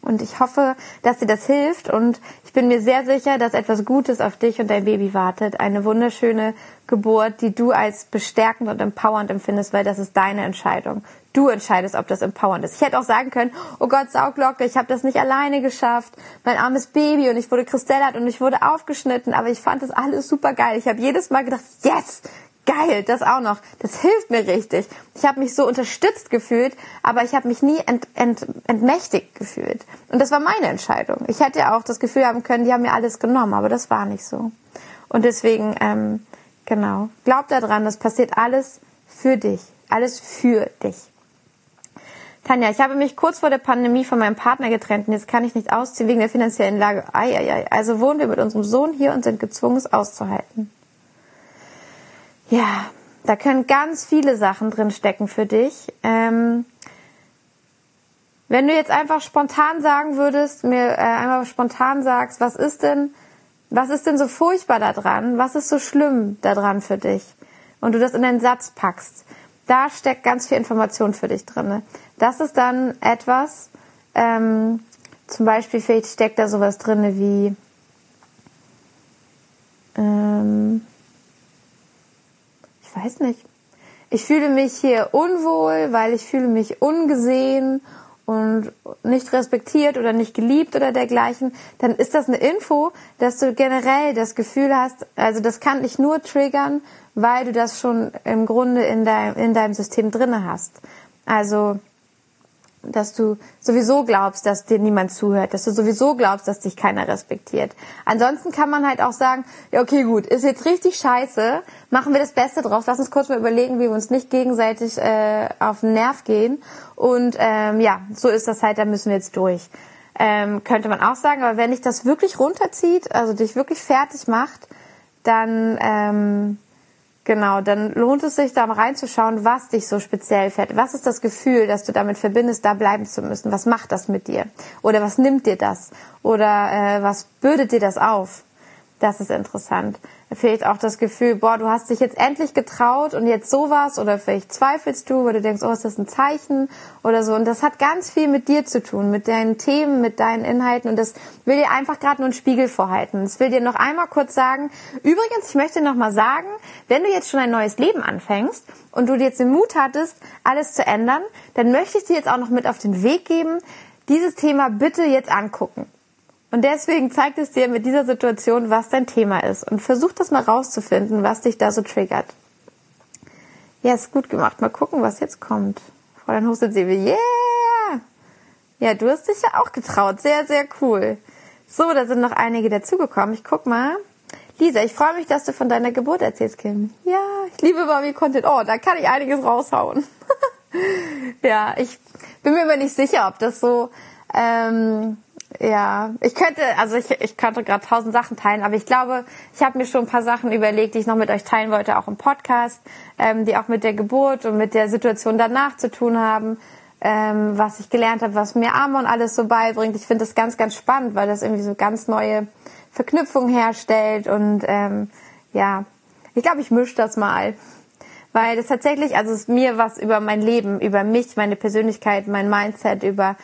Und ich hoffe, dass dir das hilft und ich bin mir sehr sicher, dass etwas Gutes auf dich und dein Baby wartet. Eine wunderschöne Geburt, die du als bestärkend und empowernd empfindest, weil das ist deine Entscheidung. Du entscheidest, ob das empowernd ist. Ich hätte auch sagen können, oh Gott, Sauglocke, ich habe das nicht alleine geschafft. Mein armes Baby und ich wurde kristellert und ich wurde aufgeschnitten, aber ich fand das alles super geil. Ich habe jedes Mal gedacht, yes, geil, das auch noch. Das hilft mir richtig. Ich habe mich so unterstützt gefühlt, aber ich habe mich nie ent, ent, entmächtigt gefühlt. Und das war meine Entscheidung. Ich hätte ja auch das Gefühl haben können, die haben mir alles genommen, aber das war nicht so. Und deswegen, ähm, genau, glaub daran, das passiert alles für dich. Alles für dich. Tanja, ich habe mich kurz vor der Pandemie von meinem Partner getrennt und jetzt kann ich nicht ausziehen wegen der finanziellen Lage. Ei, ei, ei. Also wohnen wir mit unserem Sohn hier und sind gezwungen, es auszuhalten. Ja, da können ganz viele Sachen drin stecken für dich. Ähm, wenn du jetzt einfach spontan sagen würdest, mir äh, einmal spontan sagst, was ist denn, was ist denn so furchtbar daran? Was ist so schlimm daran für dich? Und du das in den Satz packst. Da steckt ganz viel Information für dich drin. Das ist dann etwas, ähm, zum Beispiel vielleicht steckt da sowas drin wie ähm, ich weiß nicht. Ich fühle mich hier unwohl, weil ich fühle mich ungesehen und nicht respektiert oder nicht geliebt oder dergleichen, dann ist das eine Info, dass du generell das Gefühl hast, also das kann dich nur triggern, weil du das schon im Grunde in deinem, in deinem System drinne hast. Also dass du sowieso glaubst, dass dir niemand zuhört, dass du sowieso glaubst, dass dich keiner respektiert. Ansonsten kann man halt auch sagen, ja okay gut, ist jetzt richtig scheiße, machen wir das Beste draus, lass uns kurz mal überlegen, wie wir uns nicht gegenseitig äh, auf den Nerv gehen. Und ähm, ja, so ist das halt, da müssen wir jetzt durch. Ähm, könnte man auch sagen, aber wenn dich das wirklich runterzieht, also dich wirklich fertig macht, dann ähm, Genau, dann lohnt es sich da mal reinzuschauen, was dich so speziell fährt. Was ist das Gefühl, das du damit verbindest, da bleiben zu müssen? Was macht das mit dir? Oder was nimmt dir das? Oder äh, was bürdet dir das auf? Das ist interessant. Vielleicht auch das Gefühl, boah, du hast dich jetzt endlich getraut und jetzt sowas oder vielleicht zweifelst du, weil du denkst, oh, ist das ein Zeichen oder so. Und das hat ganz viel mit dir zu tun, mit deinen Themen, mit deinen Inhalten und das will dir einfach gerade nur einen Spiegel vorhalten. Das will dir noch einmal kurz sagen. Übrigens, ich möchte noch mal sagen, wenn du jetzt schon ein neues Leben anfängst und du jetzt den Mut hattest, alles zu ändern, dann möchte ich dir jetzt auch noch mit auf den Weg geben, dieses Thema bitte jetzt angucken. Und deswegen zeigt es dir mit dieser Situation, was dein Thema ist. Und versuch das mal rauszufinden, was dich da so triggert. Ja, ist gut gemacht. Mal gucken, was jetzt kommt. Fräulein Hostet sie yeah! Ja, du hast dich ja auch getraut. Sehr, sehr cool. So, da sind noch einige dazugekommen. Ich guck mal. Lisa, ich freue mich, dass du von deiner Geburt erzählst, Kim. Ja, ich liebe Barbie Content. Oh, da kann ich einiges raushauen. ja, ich bin mir immer nicht sicher, ob das so ähm, ja, ich könnte, also ich, ich könnte gerade tausend Sachen teilen, aber ich glaube, ich habe mir schon ein paar Sachen überlegt, die ich noch mit euch teilen wollte, auch im Podcast, ähm, die auch mit der Geburt und mit der Situation danach zu tun haben, ähm, was ich gelernt habe, was mir Amon alles so beibringt. Ich finde das ganz, ganz spannend, weil das irgendwie so ganz neue Verknüpfungen herstellt und ähm, ja, ich glaube, ich mische das mal. Weil das tatsächlich, also es mir was über mein Leben, über mich, meine Persönlichkeit, mein Mindset, über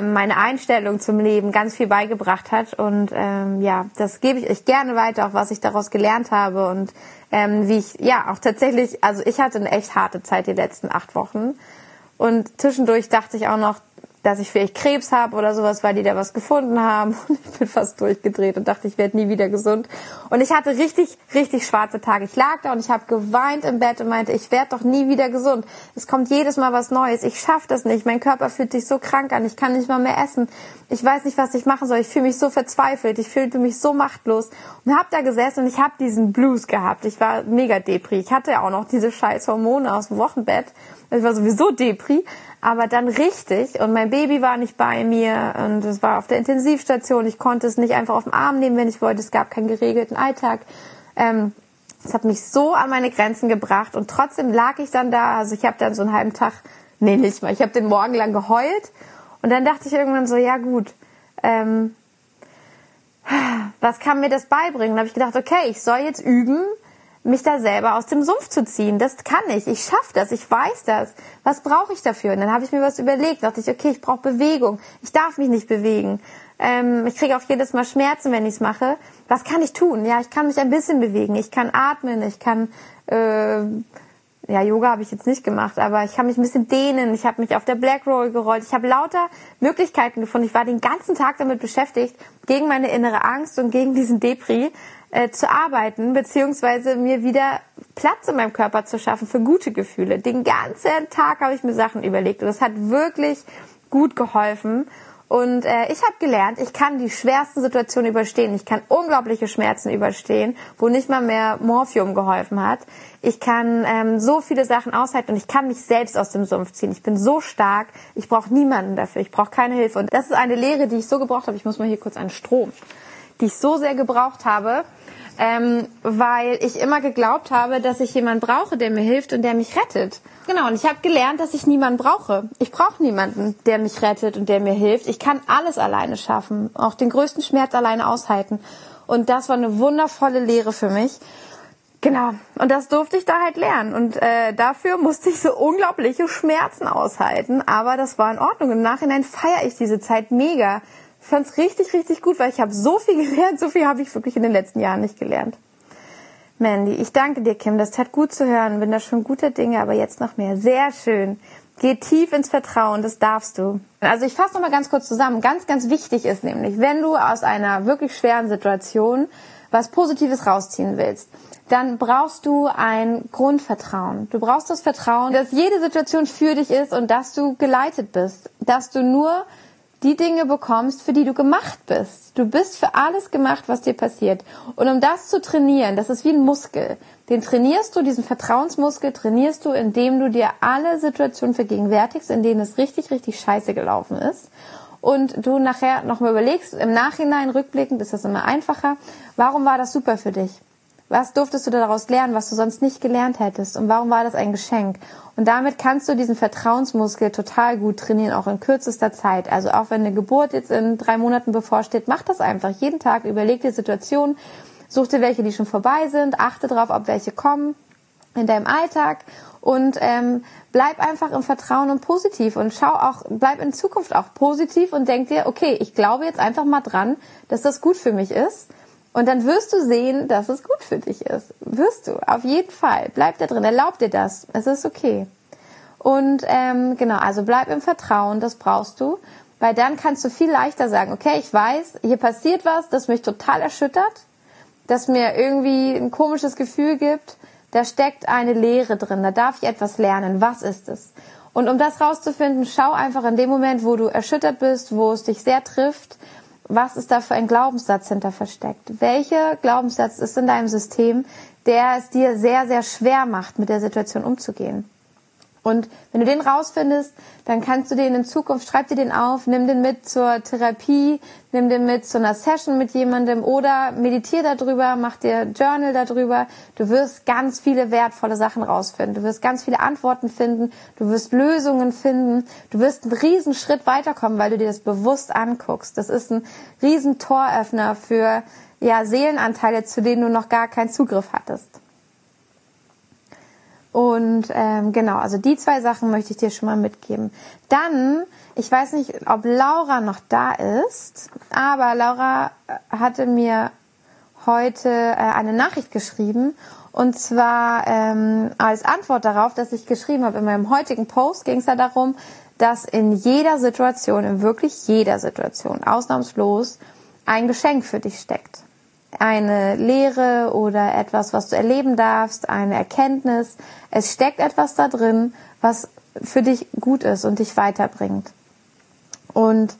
meine Einstellung zum Leben ganz viel beigebracht hat. Und ähm, ja, das gebe ich euch gerne weiter, auch was ich daraus gelernt habe und ähm, wie ich, ja, auch tatsächlich, also ich hatte eine echt harte Zeit die letzten acht Wochen. Und zwischendurch dachte ich auch noch, dass ich vielleicht Krebs habe oder sowas, weil die da was gefunden haben. Und ich bin fast durchgedreht und dachte, ich werde nie wieder gesund. Und ich hatte richtig, richtig schwarze Tage. Ich lag da und ich habe geweint im Bett und meinte, ich werde doch nie wieder gesund. Es kommt jedes Mal was Neues. Ich schaffe das nicht. Mein Körper fühlt sich so krank an. Ich kann nicht mal mehr essen. Ich weiß nicht, was ich machen soll. Ich fühle mich so verzweifelt. Ich fühlte mich so machtlos. Und habe da gesessen und ich habe diesen Blues gehabt. Ich war mega depri. Ich hatte ja auch noch diese scheiß Hormone aus dem Wochenbett. Ich war sowieso depri aber dann richtig und mein Baby war nicht bei mir und es war auf der Intensivstation. Ich konnte es nicht einfach auf den Arm nehmen, wenn ich wollte. Es gab keinen geregelten Alltag. Ähm, es hat mich so an meine Grenzen gebracht und trotzdem lag ich dann da. Also ich habe dann so einen halben Tag, nee nicht mal, ich habe den Morgen lang geheult und dann dachte ich irgendwann so, ja gut, ähm, was kann mir das beibringen? Und habe ich gedacht, okay, ich soll jetzt üben, mich da selber aus dem Sumpf zu ziehen. Das kann ich. Ich schaffe das. Ich weiß das. Was brauche ich dafür? Und dann habe ich mir was überlegt. dachte ich, okay, ich brauche Bewegung. Ich darf mich nicht bewegen. Ähm, ich kriege auch jedes Mal Schmerzen, wenn ich es mache. Was kann ich tun? Ja, ich kann mich ein bisschen bewegen. Ich kann atmen. Ich kann äh, ja, Yoga habe ich jetzt nicht gemacht, aber ich kann mich ein bisschen dehnen. Ich habe mich auf der Black Roll gerollt. Ich habe lauter Möglichkeiten gefunden. Ich war den ganzen Tag damit beschäftigt, gegen meine innere Angst und gegen diesen Depri äh, zu arbeiten, beziehungsweise mir wieder Platz in meinem Körper zu schaffen für gute Gefühle. Den ganzen Tag habe ich mir Sachen überlegt und das hat wirklich gut geholfen. Und äh, ich habe gelernt, ich kann die schwersten Situationen überstehen. Ich kann unglaubliche Schmerzen überstehen, wo nicht mal mehr Morphium geholfen hat. Ich kann ähm, so viele Sachen aushalten und ich kann mich selbst aus dem Sumpf ziehen. Ich bin so stark, ich brauche niemanden dafür, ich brauche keine Hilfe. Und das ist eine Lehre, die ich so gebraucht habe. Ich muss mal hier kurz einen Strom, die ich so sehr gebraucht habe, ähm, weil ich immer geglaubt habe, dass ich jemanden brauche, der mir hilft und der mich rettet. Genau, und ich habe gelernt, dass ich niemanden brauche. Ich brauche niemanden, der mich rettet und der mir hilft. Ich kann alles alleine schaffen, auch den größten Schmerz alleine aushalten. Und das war eine wundervolle Lehre für mich. Genau, und das durfte ich da halt lernen. Und äh, dafür musste ich so unglaubliche Schmerzen aushalten. Aber das war in Ordnung. Im Nachhinein feiere ich diese Zeit mega. Ich fand's richtig, richtig gut, weil ich habe so viel gelernt. So viel habe ich wirklich in den letzten Jahren nicht gelernt. Mandy, ich danke dir, Kim. Das tat gut zu hören. Bin da schon guter Dinge, aber jetzt noch mehr. Sehr schön. Geh tief ins Vertrauen, das darfst du. Also ich fasse noch mal ganz kurz zusammen. Ganz, ganz wichtig ist nämlich, wenn du aus einer wirklich schweren Situation was Positives rausziehen willst, dann brauchst du ein Grundvertrauen. Du brauchst das Vertrauen, dass jede Situation für dich ist und dass du geleitet bist, dass du nur die Dinge bekommst, für die du gemacht bist. Du bist für alles gemacht, was dir passiert. Und um das zu trainieren, das ist wie ein Muskel. Den trainierst du, diesen Vertrauensmuskel trainierst du, indem du dir alle Situationen vergegenwärtigst, in denen es richtig, richtig scheiße gelaufen ist. Und du nachher nochmal überlegst, im Nachhinein rückblickend ist das immer einfacher, warum war das super für dich? Was durftest du daraus lernen, was du sonst nicht gelernt hättest? Und warum war das ein Geschenk? Und damit kannst du diesen Vertrauensmuskel total gut trainieren, auch in kürzester Zeit. Also auch wenn eine Geburt jetzt in drei Monaten bevorsteht, mach das einfach. Jeden Tag überleg dir Situationen, such dir welche, die schon vorbei sind, achte darauf, ob welche kommen in deinem Alltag und ähm, bleib einfach im Vertrauen und positiv und schau auch, bleib in Zukunft auch positiv und denk dir, okay, ich glaube jetzt einfach mal dran, dass das gut für mich ist und dann wirst du sehen, dass es gut für dich ist. Wirst du, auf jeden Fall. Bleib da drin, erlaub dir das. Es ist okay. Und ähm, genau, also bleib im Vertrauen, das brauchst du, weil dann kannst du viel leichter sagen, okay, ich weiß, hier passiert was, das mich total erschüttert, das mir irgendwie ein komisches Gefühl gibt, da steckt eine Lehre drin, da darf ich etwas lernen. Was ist es? Und um das rauszufinden, schau einfach in dem Moment, wo du erschüttert bist, wo es dich sehr trifft, was ist da für ein Glaubenssatz hinter versteckt? Welcher Glaubenssatz ist in deinem System, der es dir sehr, sehr schwer macht, mit der Situation umzugehen? Und wenn du den rausfindest, dann kannst du den in Zukunft, schreib dir den auf, nimm den mit zur Therapie, nimm den mit zu einer Session mit jemandem oder meditier darüber, mach dir Journal darüber. Du wirst ganz viele wertvolle Sachen rausfinden. Du wirst ganz viele Antworten finden. Du wirst Lösungen finden. Du wirst einen riesen Schritt weiterkommen, weil du dir das bewusst anguckst. Das ist ein riesen Toröffner für, ja, Seelenanteile, zu denen du noch gar keinen Zugriff hattest. Und ähm, genau, also die zwei Sachen möchte ich dir schon mal mitgeben. Dann, ich weiß nicht, ob Laura noch da ist, aber Laura äh, hatte mir heute äh, eine Nachricht geschrieben und zwar ähm, als Antwort darauf, dass ich geschrieben habe in meinem heutigen Post, ging es ja darum, dass in jeder Situation, in wirklich jeder Situation, ausnahmslos, ein Geschenk für dich steckt eine Lehre oder etwas, was du erleben darfst, eine Erkenntnis. Es steckt etwas da drin, was für dich gut ist und dich weiterbringt. Und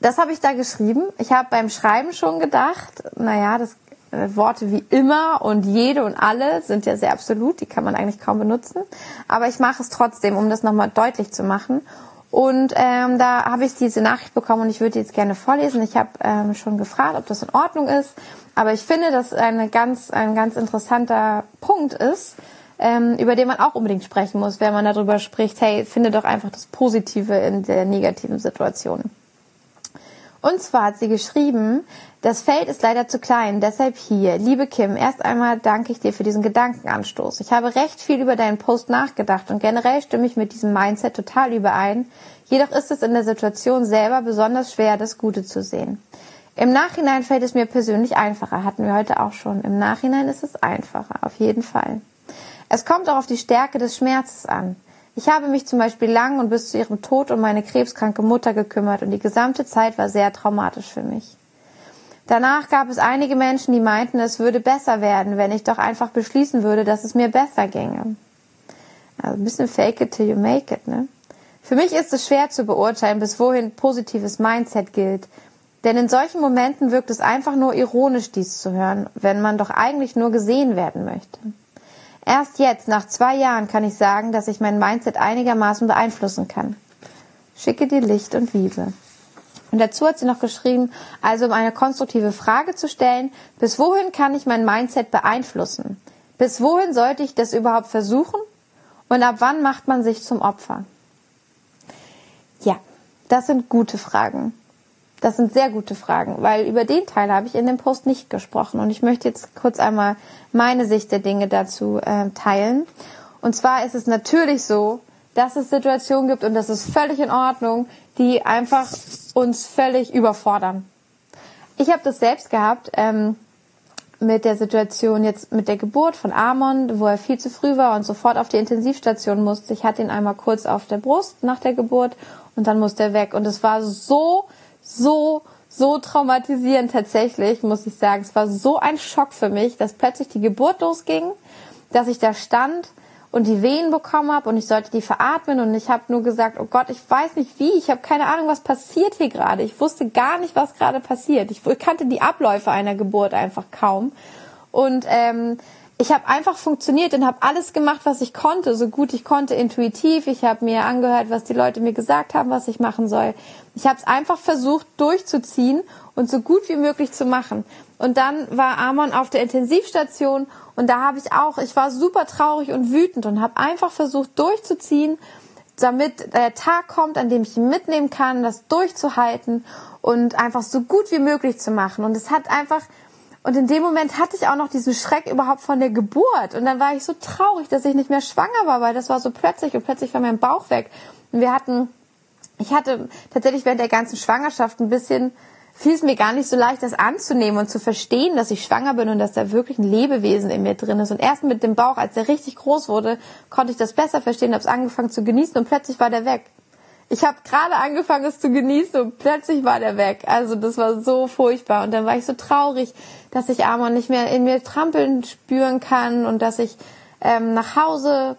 das habe ich da geschrieben. Ich habe beim Schreiben schon gedacht, naja, das äh, Worte wie immer und jede und alle sind ja sehr absolut, die kann man eigentlich kaum benutzen. Aber ich mache es trotzdem, um das nochmal deutlich zu machen. Und ähm, da habe ich diese Nachricht bekommen und ich würde jetzt gerne vorlesen. Ich habe ähm, schon gefragt, ob das in Ordnung ist. Aber ich finde, dass eine ganz, ein ganz interessanter Punkt ist, ähm, über den man auch unbedingt sprechen muss, wenn man darüber spricht, hey, finde doch einfach das Positive in der negativen Situation. Und zwar hat sie geschrieben, das Feld ist leider zu klein, deshalb hier. Liebe Kim, erst einmal danke ich dir für diesen Gedankenanstoß. Ich habe recht viel über deinen Post nachgedacht und generell stimme ich mit diesem Mindset total überein. Jedoch ist es in der Situation selber besonders schwer, das Gute zu sehen. Im Nachhinein fällt es mir persönlich einfacher, hatten wir heute auch schon. Im Nachhinein ist es einfacher, auf jeden Fall. Es kommt auch auf die Stärke des Schmerzes an. Ich habe mich zum Beispiel lang und bis zu ihrem Tod um meine krebskranke Mutter gekümmert und die gesamte Zeit war sehr traumatisch für mich. Danach gab es einige Menschen, die meinten, es würde besser werden, wenn ich doch einfach beschließen würde, dass es mir besser ginge. Also ein bisschen fake it till you make it, ne? Für mich ist es schwer zu beurteilen, bis wohin positives Mindset gilt. Denn in solchen Momenten wirkt es einfach nur ironisch, dies zu hören, wenn man doch eigentlich nur gesehen werden möchte. Erst jetzt, nach zwei Jahren, kann ich sagen, dass ich mein Mindset einigermaßen beeinflussen kann. Schicke dir Licht und Liebe. Und dazu hat sie noch geschrieben, also um eine konstruktive Frage zu stellen, bis wohin kann ich mein Mindset beeinflussen? Bis wohin sollte ich das überhaupt versuchen? Und ab wann macht man sich zum Opfer? Ja, das sind gute Fragen. Das sind sehr gute Fragen, weil über den Teil habe ich in dem Post nicht gesprochen. Und ich möchte jetzt kurz einmal meine Sicht der Dinge dazu äh, teilen. Und zwar ist es natürlich so, dass es Situationen gibt und das ist völlig in Ordnung, die einfach uns völlig überfordern. Ich habe das selbst gehabt ähm, mit der Situation jetzt mit der Geburt von Amon, wo er viel zu früh war und sofort auf die Intensivstation musste. Ich hatte ihn einmal kurz auf der Brust nach der Geburt und dann musste er weg. Und es war so, so, so traumatisierend tatsächlich, muss ich sagen. Es war so ein Schock für mich, dass plötzlich die Geburt losging, dass ich da stand und die Wehen bekommen habe und ich sollte die veratmen und ich habe nur gesagt, oh Gott, ich weiß nicht wie, ich habe keine Ahnung, was passiert hier gerade. Ich wusste gar nicht, was gerade passiert. Ich kannte die Abläufe einer Geburt einfach kaum und ähm, ich habe einfach funktioniert und habe alles gemacht, was ich konnte, so gut ich konnte, intuitiv. Ich habe mir angehört, was die Leute mir gesagt haben, was ich machen soll. Ich habe es einfach versucht durchzuziehen und so gut wie möglich zu machen. Und dann war Amon auf der Intensivstation und da habe ich auch, ich war super traurig und wütend und habe einfach versucht durchzuziehen, damit der Tag kommt, an dem ich ihn mitnehmen kann, das durchzuhalten und einfach so gut wie möglich zu machen. Und es hat einfach, und in dem Moment hatte ich auch noch diesen Schreck überhaupt von der Geburt. Und dann war ich so traurig, dass ich nicht mehr schwanger war, weil das war so plötzlich und plötzlich war mein Bauch weg. Und wir hatten, ich hatte tatsächlich während der ganzen Schwangerschaft ein bisschen fiel es mir gar nicht so leicht, das anzunehmen und zu verstehen, dass ich schwanger bin und dass da wirklich ein Lebewesen in mir drin ist. Und erst mit dem Bauch, als er richtig groß wurde, konnte ich das besser verstehen, habe es angefangen zu genießen und plötzlich war der weg. Ich habe gerade angefangen, es zu genießen und plötzlich war der weg. Also das war so furchtbar. Und dann war ich so traurig, dass ich Amon nicht mehr in mir trampeln spüren kann und dass ich ähm, nach Hause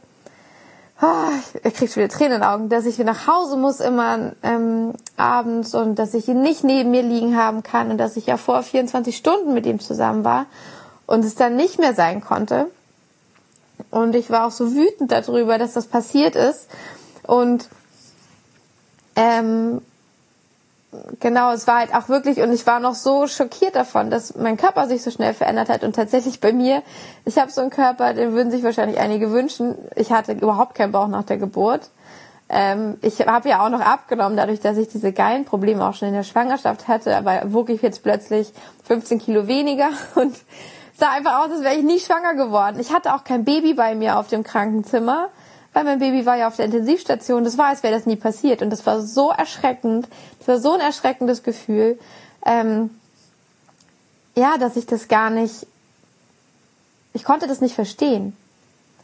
oh, er kriegt wieder Tränen in den Augen, dass ich nach Hause muss immer ähm, abends und dass ich ihn nicht neben mir liegen haben kann und dass ich ja vor 24 Stunden mit ihm zusammen war und es dann nicht mehr sein konnte. Und ich war auch so wütend darüber, dass das passiert ist. Und ähm, genau, es war halt auch wirklich, und ich war noch so schockiert davon, dass mein Körper sich so schnell verändert hat. Und tatsächlich bei mir, ich habe so einen Körper, den würden sich wahrscheinlich einige wünschen. Ich hatte überhaupt keinen Bauch nach der Geburt. Ähm, ich habe ja auch noch abgenommen, dadurch, dass ich diese geilen Probleme auch schon in der Schwangerschaft hatte. Aber wog ich jetzt plötzlich 15 Kilo weniger und sah einfach aus, als wäre ich nie schwanger geworden. Ich hatte auch kein Baby bei mir auf dem Krankenzimmer weil mein Baby war ja auf der Intensivstation. Das war, als wäre das nie passiert. Und das war so erschreckend. Das war so ein erschreckendes Gefühl. Ähm, ja, dass ich das gar nicht, ich konnte das nicht verstehen.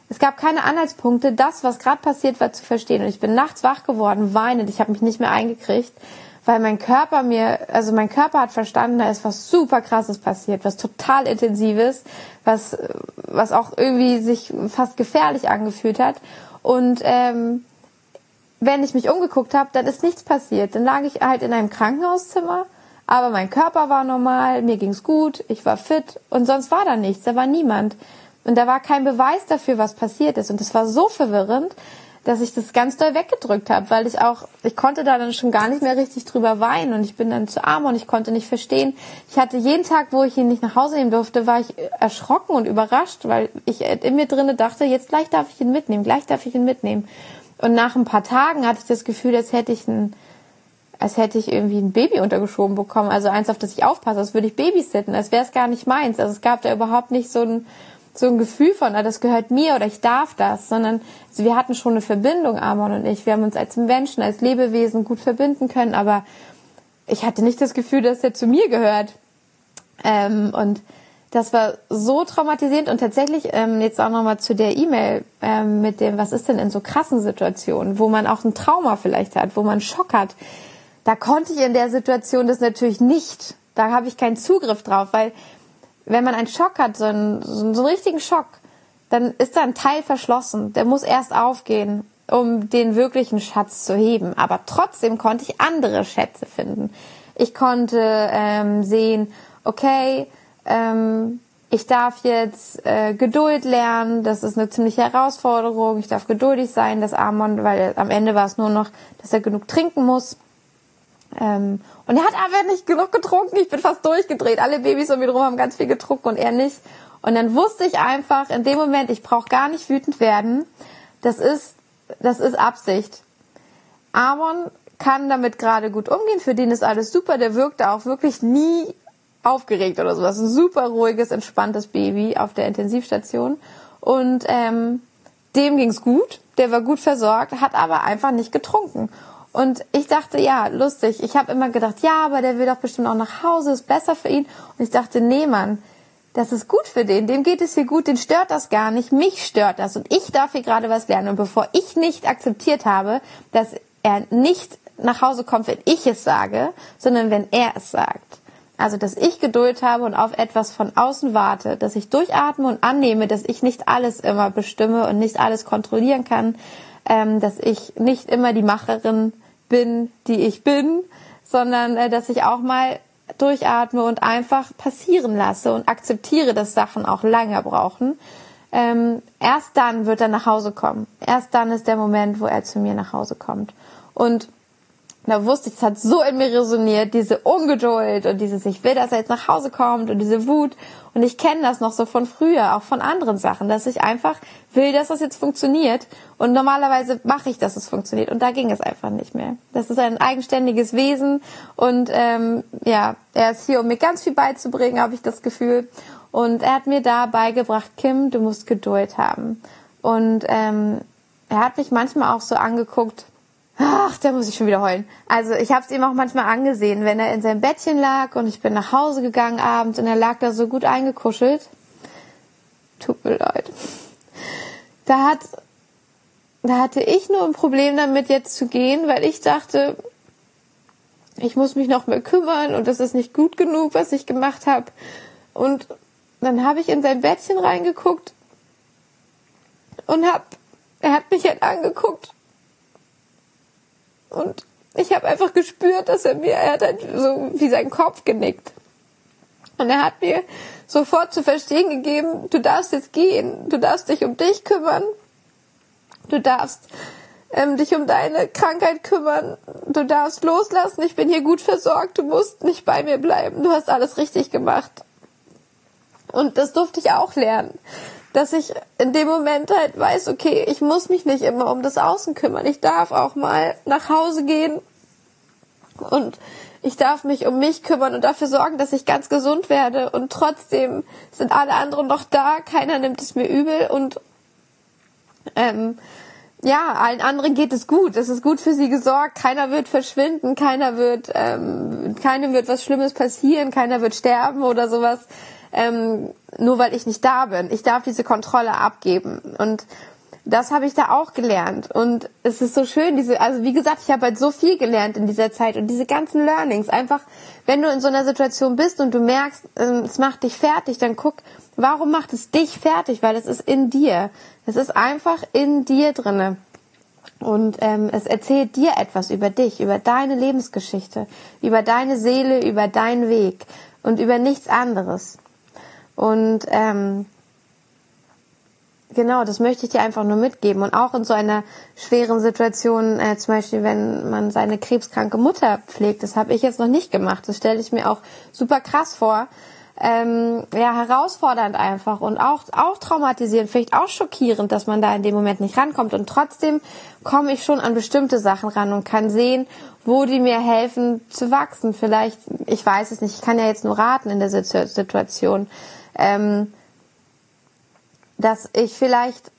Es gab keine Anhaltspunkte, das, was gerade passiert war, zu verstehen. Und ich bin nachts wach geworden, weinend. Ich habe mich nicht mehr eingekriegt, weil mein Körper mir, also mein Körper hat verstanden, da ist was super krasses passiert, was total intensives, was, was auch irgendwie sich fast gefährlich angefühlt hat. Und ähm, wenn ich mich umgeguckt habe, dann ist nichts passiert. Dann lag ich halt in einem Krankenhauszimmer, aber mein Körper war normal, mir ging's gut, ich war fit und sonst war da nichts, da war niemand. Und da war kein Beweis dafür, was passiert ist. Und das war so verwirrend, dass ich das ganz doll weggedrückt habe, weil ich auch, ich konnte da dann schon gar nicht mehr richtig drüber weinen und ich bin dann zu arm und ich konnte nicht verstehen. Ich hatte jeden Tag, wo ich ihn nicht nach Hause nehmen durfte, war ich erschrocken und überrascht, weil ich in mir drinne dachte, jetzt gleich darf ich ihn mitnehmen, gleich darf ich ihn mitnehmen. Und nach ein paar Tagen hatte ich das Gefühl, als hätte ich ein, als hätte ich irgendwie ein Baby untergeschoben bekommen, also eins, auf das ich aufpasse, als würde ich babysitten, als wäre es gar nicht meins. Also es gab da überhaupt nicht so ein, so ein Gefühl von, ah, das gehört mir oder ich darf das, sondern also wir hatten schon eine Verbindung, Amon und ich. Wir haben uns als Menschen, als Lebewesen gut verbinden können, aber ich hatte nicht das Gefühl, dass er zu mir gehört. Ähm, und das war so traumatisierend und tatsächlich ähm, jetzt auch nochmal zu der E-Mail ähm, mit dem, was ist denn in so krassen Situationen, wo man auch ein Trauma vielleicht hat, wo man Schock hat. Da konnte ich in der Situation das natürlich nicht Da habe ich keinen Zugriff drauf, weil wenn man einen Schock hat, so einen, so einen richtigen Schock, dann ist da ein Teil verschlossen. Der muss erst aufgehen, um den wirklichen Schatz zu heben. Aber trotzdem konnte ich andere Schätze finden. Ich konnte ähm, sehen, okay, ähm, ich darf jetzt äh, Geduld lernen, das ist eine ziemliche Herausforderung, ich darf geduldig sein, das Amon, weil am Ende war es nur noch, dass er genug trinken muss. Ähm, und er hat aber nicht genug getrunken, ich bin fast durchgedreht. Alle Babys um mich herum haben ganz viel getrunken und er nicht. Und dann wusste ich einfach in dem Moment, ich brauche gar nicht wütend werden. Das ist, das ist Absicht. Amon kann damit gerade gut umgehen, für den ist alles super, der wirkte auch wirklich nie aufgeregt oder sowas. Ein super ruhiges, entspanntes Baby auf der Intensivstation. Und ähm, dem ging's gut, der war gut versorgt, hat aber einfach nicht getrunken. Und ich dachte, ja, lustig. Ich habe immer gedacht, ja, aber der will doch bestimmt auch nach Hause, ist besser für ihn. Und ich dachte, nee, Mann, das ist gut für den. Dem geht es hier gut, den stört das gar nicht. Mich stört das. Und ich darf hier gerade was lernen. Und bevor ich nicht akzeptiert habe, dass er nicht nach Hause kommt, wenn ich es sage, sondern wenn er es sagt, also, dass ich Geduld habe und auf etwas von außen warte, dass ich durchatme und annehme, dass ich nicht alles immer bestimme und nicht alles kontrollieren kann, ähm, dass ich nicht immer die Macherin bin, die ich bin, sondern äh, dass ich auch mal durchatme und einfach passieren lasse und akzeptiere, dass Sachen auch länger brauchen. Ähm, erst dann wird er nach Hause kommen. Erst dann ist der Moment, wo er zu mir nach Hause kommt. Und da wusste ich, es hat so in mir resoniert, diese Ungeduld und dieses, ich will, dass er jetzt nach Hause kommt und diese Wut. Und ich kenne das noch so von früher, auch von anderen Sachen, dass ich einfach will, dass das jetzt funktioniert. Und normalerweise mache ich, dass es funktioniert. Und da ging es einfach nicht mehr. Das ist ein eigenständiges Wesen. Und ähm, ja, er ist hier, um mir ganz viel beizubringen, habe ich das Gefühl. Und er hat mir da beigebracht, Kim, du musst Geduld haben. Und ähm, er hat mich manchmal auch so angeguckt, Ach, da muss ich schon wieder heulen. Also ich habe es ihm auch manchmal angesehen, wenn er in seinem Bettchen lag und ich bin nach Hause gegangen abends und er lag da so gut eingekuschelt. Tut mir leid. Da hat, da hatte ich nur ein Problem damit, jetzt zu gehen, weil ich dachte, ich muss mich noch mehr kümmern und das ist nicht gut genug, was ich gemacht habe. Und dann habe ich in sein Bettchen reingeguckt und hab, er hat mich halt angeguckt und ich habe einfach gespürt, dass er mir, er hat halt so wie sein Kopf genickt. Und er hat mir sofort zu verstehen gegeben, du darfst jetzt gehen, du darfst dich um dich kümmern, du darfst ähm, dich um deine Krankheit kümmern, du darfst loslassen, ich bin hier gut versorgt, du musst nicht bei mir bleiben, du hast alles richtig gemacht. Und das durfte ich auch lernen dass ich in dem Moment halt weiß, okay, ich muss mich nicht immer um das Außen kümmern. Ich darf auch mal nach Hause gehen und ich darf mich um mich kümmern und dafür sorgen, dass ich ganz gesund werde. Und trotzdem sind alle anderen noch da, keiner nimmt es mir übel und ähm, ja, allen anderen geht es gut. Es ist gut für sie gesorgt. Keiner wird verschwinden, keiner wird, ähm, keinem wird was Schlimmes passieren, keiner wird sterben oder sowas ähm, nur weil ich nicht da bin. Ich darf diese Kontrolle abgeben. Und das habe ich da auch gelernt. Und es ist so schön, diese, also wie gesagt, ich habe halt so viel gelernt in dieser Zeit und diese ganzen Learnings. Einfach, wenn du in so einer Situation bist und du merkst, ähm, es macht dich fertig, dann guck, warum macht es dich fertig? Weil es ist in dir. Es ist einfach in dir drinne. Und ähm, es erzählt dir etwas über dich, über deine Lebensgeschichte, über deine Seele, über deinen Weg und über nichts anderes. Und ähm, genau, das möchte ich dir einfach nur mitgeben. Und auch in so einer schweren Situation, äh, zum Beispiel, wenn man seine krebskranke Mutter pflegt, das habe ich jetzt noch nicht gemacht. Das stelle ich mir auch super krass vor. Ähm, ja, herausfordernd einfach und auch, auch traumatisierend, vielleicht auch schockierend, dass man da in dem Moment nicht rankommt. Und trotzdem komme ich schon an bestimmte Sachen ran und kann sehen, wo die mir helfen zu wachsen. Vielleicht, ich weiß es nicht, ich kann ja jetzt nur raten in der Situation ähm, dass ich vielleicht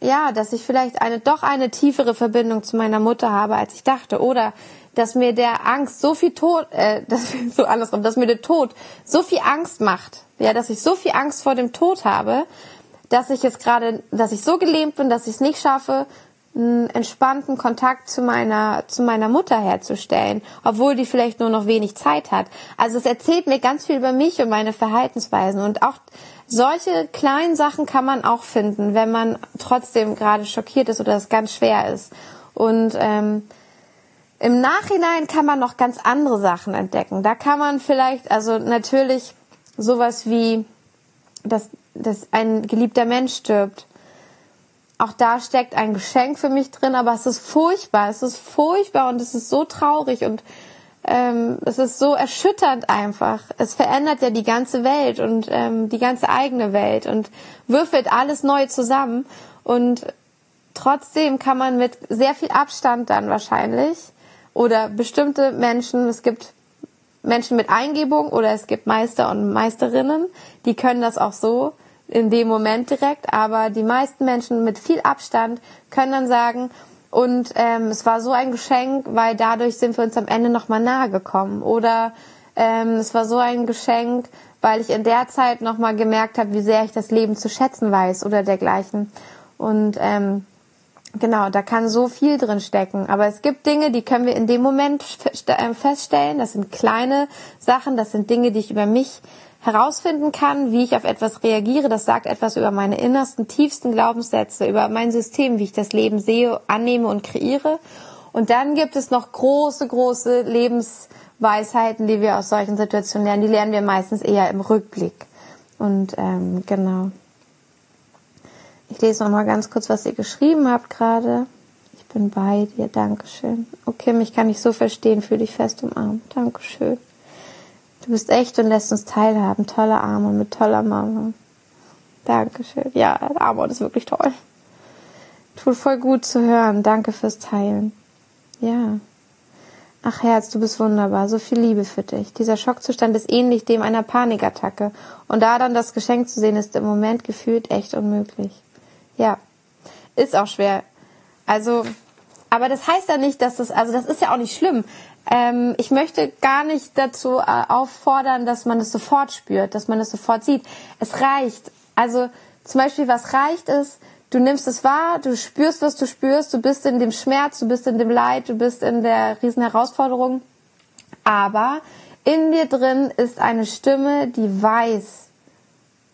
ja, dass ich vielleicht eine doch eine tiefere Verbindung zu meiner Mutter habe, als ich dachte, oder dass mir der Angst so viel Tod, äh, dass so andersrum, dass mir der Tod so viel Angst macht, ja, dass ich so viel Angst vor dem Tod habe, dass ich jetzt gerade, dass ich so gelähmt bin, dass ich es nicht schaffe, einen entspannten Kontakt zu meiner, zu meiner Mutter herzustellen, obwohl die vielleicht nur noch wenig Zeit hat. Also es erzählt mir ganz viel über mich und meine Verhaltensweisen und auch solche kleinen Sachen kann man auch finden, wenn man trotzdem gerade schockiert ist oder es ganz schwer ist. Und ähm, im Nachhinein kann man noch ganz andere Sachen entdecken. Da kann man vielleicht, also natürlich sowas wie, dass, dass ein geliebter Mensch stirbt. Auch da steckt ein Geschenk für mich drin, aber es ist furchtbar. Es ist furchtbar und es ist so traurig und ähm, es ist so erschütternd einfach. Es verändert ja die ganze Welt und ähm, die ganze eigene Welt und würfelt alles neu zusammen. Und trotzdem kann man mit sehr viel Abstand dann wahrscheinlich oder bestimmte Menschen, es gibt Menschen mit Eingebung oder es gibt Meister und Meisterinnen, die können das auch so in dem Moment direkt, aber die meisten Menschen mit viel Abstand können dann sagen, und ähm, es war so ein Geschenk, weil dadurch sind wir uns am Ende nochmal nahe gekommen. Oder ähm, es war so ein Geschenk, weil ich in der Zeit nochmal gemerkt habe, wie sehr ich das Leben zu schätzen weiß oder dergleichen. Und ähm, Genau, da kann so viel drin stecken. Aber es gibt Dinge, die können wir in dem Moment äh, feststellen. Das sind kleine Sachen, das sind Dinge, die ich über mich herausfinden kann, wie ich auf etwas reagiere. Das sagt etwas über meine innersten, tiefsten Glaubenssätze, über mein System, wie ich das Leben sehe, annehme und kreiere. Und dann gibt es noch große, große Lebensweisheiten, die wir aus solchen Situationen lernen. Die lernen wir meistens eher im Rückblick. Und ähm, genau. Ich lese noch mal ganz kurz, was ihr geschrieben habt gerade. Ich bin bei dir. Dankeschön. Okay, mich kann ich so verstehen. Fühle dich fest umarmt. Dankeschön. Du bist echt und lässt uns teilhaben. Toller Arme mit toller Mama. Dankeschön. Ja, Amor ist wirklich toll. Tut voll gut zu hören. Danke fürs Teilen. Ja. Ach Herz, du bist wunderbar. So viel Liebe für dich. Dieser Schockzustand ist ähnlich dem einer Panikattacke. Und da dann das Geschenk zu sehen, ist im Moment gefühlt echt unmöglich. Ja, ist auch schwer. Also, aber das heißt ja nicht, dass das, also das ist ja auch nicht schlimm. Ähm, ich möchte gar nicht dazu äh, auffordern, dass man es sofort spürt, dass man es sofort sieht. Es reicht. Also zum Beispiel, was reicht ist, du nimmst es wahr, du spürst, was du spürst, du bist in dem Schmerz, du bist in dem Leid, du bist in der riesen Herausforderung. Aber in dir drin ist eine Stimme, die weiß,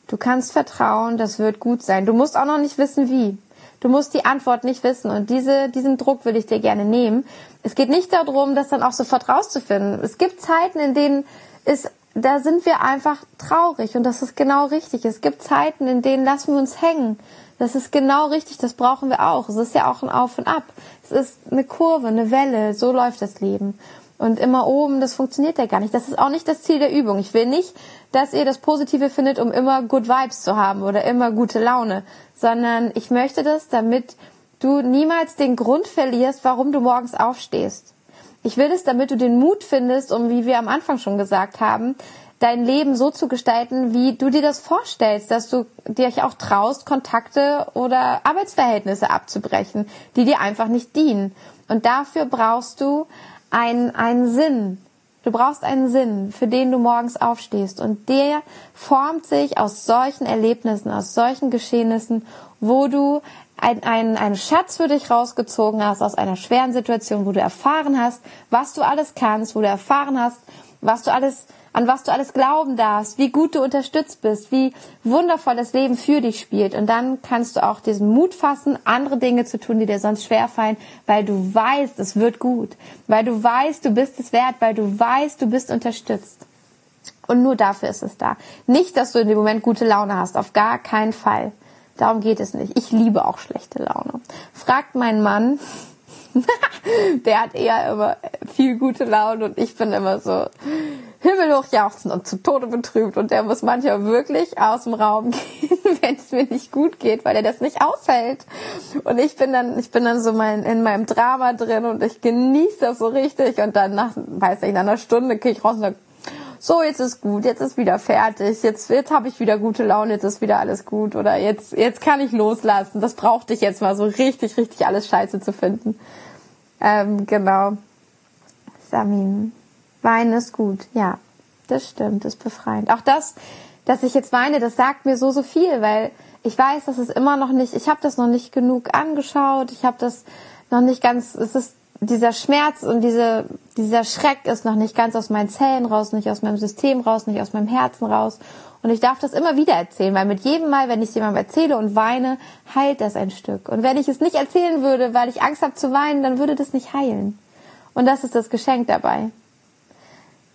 Du kannst vertrauen, das wird gut sein. Du musst auch noch nicht wissen, wie. Du musst die Antwort nicht wissen. Und diese, diesen Druck will ich dir gerne nehmen. Es geht nicht darum, das dann auch sofort rauszufinden. Es gibt Zeiten, in denen ist, da sind wir einfach traurig. Und das ist genau richtig. Es gibt Zeiten, in denen lassen wir uns hängen. Das ist genau richtig. Das brauchen wir auch. Es ist ja auch ein Auf und Ab. Es ist eine Kurve, eine Welle. So läuft das Leben. Und immer oben, das funktioniert ja gar nicht. Das ist auch nicht das Ziel der Übung. Ich will nicht, dass ihr das Positive findet, um immer Good Vibes zu haben oder immer gute Laune, sondern ich möchte das, damit du niemals den Grund verlierst, warum du morgens aufstehst. Ich will es, damit du den Mut findest, um, wie wir am Anfang schon gesagt haben, dein Leben so zu gestalten, wie du dir das vorstellst, dass du dir auch traust, Kontakte oder Arbeitsverhältnisse abzubrechen, die dir einfach nicht dienen. Und dafür brauchst du einen, einen Sinn. Du brauchst einen Sinn, für den du morgens aufstehst. Und der formt sich aus solchen Erlebnissen, aus solchen Geschehnissen, wo du einen, einen, einen Schatz für dich rausgezogen hast aus einer schweren Situation, wo du erfahren hast, was du alles kannst, wo du erfahren hast, was du alles an was du alles glauben darfst, wie gut du unterstützt bist, wie wundervoll das Leben für dich spielt. Und dann kannst du auch diesen Mut fassen, andere Dinge zu tun, die dir sonst schwerfallen, weil du weißt, es wird gut, weil du weißt, du bist es wert, weil du weißt, du bist unterstützt. Und nur dafür ist es da. Nicht, dass du in dem Moment gute Laune hast, auf gar keinen Fall. Darum geht es nicht. Ich liebe auch schlechte Laune. Fragt meinen Mann, der hat eher immer viel gute Laune und ich bin immer so himmelhoch jauchzen und zu Tode betrübt und der muss manchmal wirklich aus dem Raum gehen, wenn es mir nicht gut geht, weil er das nicht aushält. Und ich bin dann, ich bin dann so mein, in meinem Drama drin und ich genieße das so richtig und dann nach, weiß ich, nach einer Stunde gehe ich raus und sage, so, jetzt ist gut, jetzt ist wieder fertig, jetzt, jetzt habe ich wieder gute Laune, jetzt ist wieder alles gut oder jetzt, jetzt kann ich loslassen. Das brauchte ich jetzt mal so richtig, richtig alles scheiße zu finden. Ähm, genau. Samin. Weinen ist gut, ja. Das stimmt, ist befreiend. Auch das dass ich jetzt weine, das sagt mir so, so viel, weil ich weiß, dass es immer noch nicht, ich habe das noch nicht genug angeschaut, ich habe das noch nicht ganz, es ist dieser Schmerz und diese, dieser Schreck ist noch nicht ganz aus meinen Zellen raus, nicht aus meinem System raus, nicht aus meinem Herzen raus. Und ich darf das immer wieder erzählen, weil mit jedem Mal, wenn ich es jemandem erzähle und weine, heilt das ein Stück. Und wenn ich es nicht erzählen würde, weil ich Angst habe zu weinen, dann würde das nicht heilen. Und das ist das Geschenk dabei.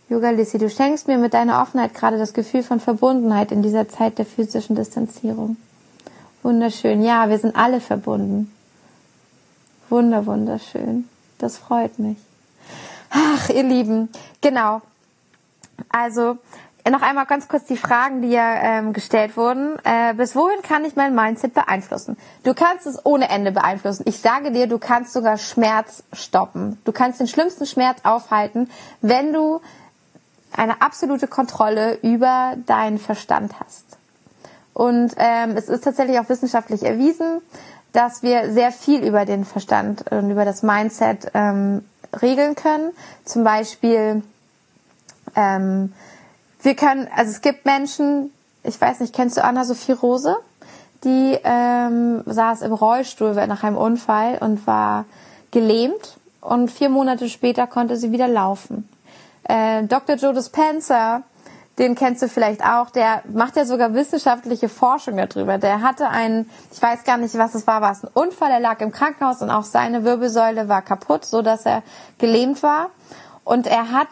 Yoga Lissi, du schenkst mir mit deiner Offenheit gerade das Gefühl von Verbundenheit in dieser Zeit der physischen Distanzierung. Wunderschön. Ja, wir sind alle verbunden. Wunder, wunderschön. Das freut mich. Ach, ihr Lieben, genau. Also noch einmal ganz kurz die Fragen, die ja ähm, gestellt wurden. Äh, bis wohin kann ich mein Mindset beeinflussen? Du kannst es ohne Ende beeinflussen. Ich sage dir, du kannst sogar Schmerz stoppen. Du kannst den schlimmsten Schmerz aufhalten, wenn du eine absolute Kontrolle über deinen Verstand hast. Und ähm, es ist tatsächlich auch wissenschaftlich erwiesen, dass wir sehr viel über den Verstand und über das Mindset ähm, regeln können. Zum Beispiel ähm, wir können, also es gibt Menschen, ich weiß nicht, kennst du Anna-Sophie Rose? Die ähm, saß im Rollstuhl nach einem Unfall und war gelähmt und vier Monate später konnte sie wieder laufen. Äh, Dr. Joe Dispenza, den kennst du vielleicht auch, der macht ja sogar wissenschaftliche Forschung darüber. Der hatte einen, ich weiß gar nicht, was es war, war es ein Unfall, er lag im Krankenhaus und auch seine Wirbelsäule war kaputt, so dass er gelähmt war. Und er hat,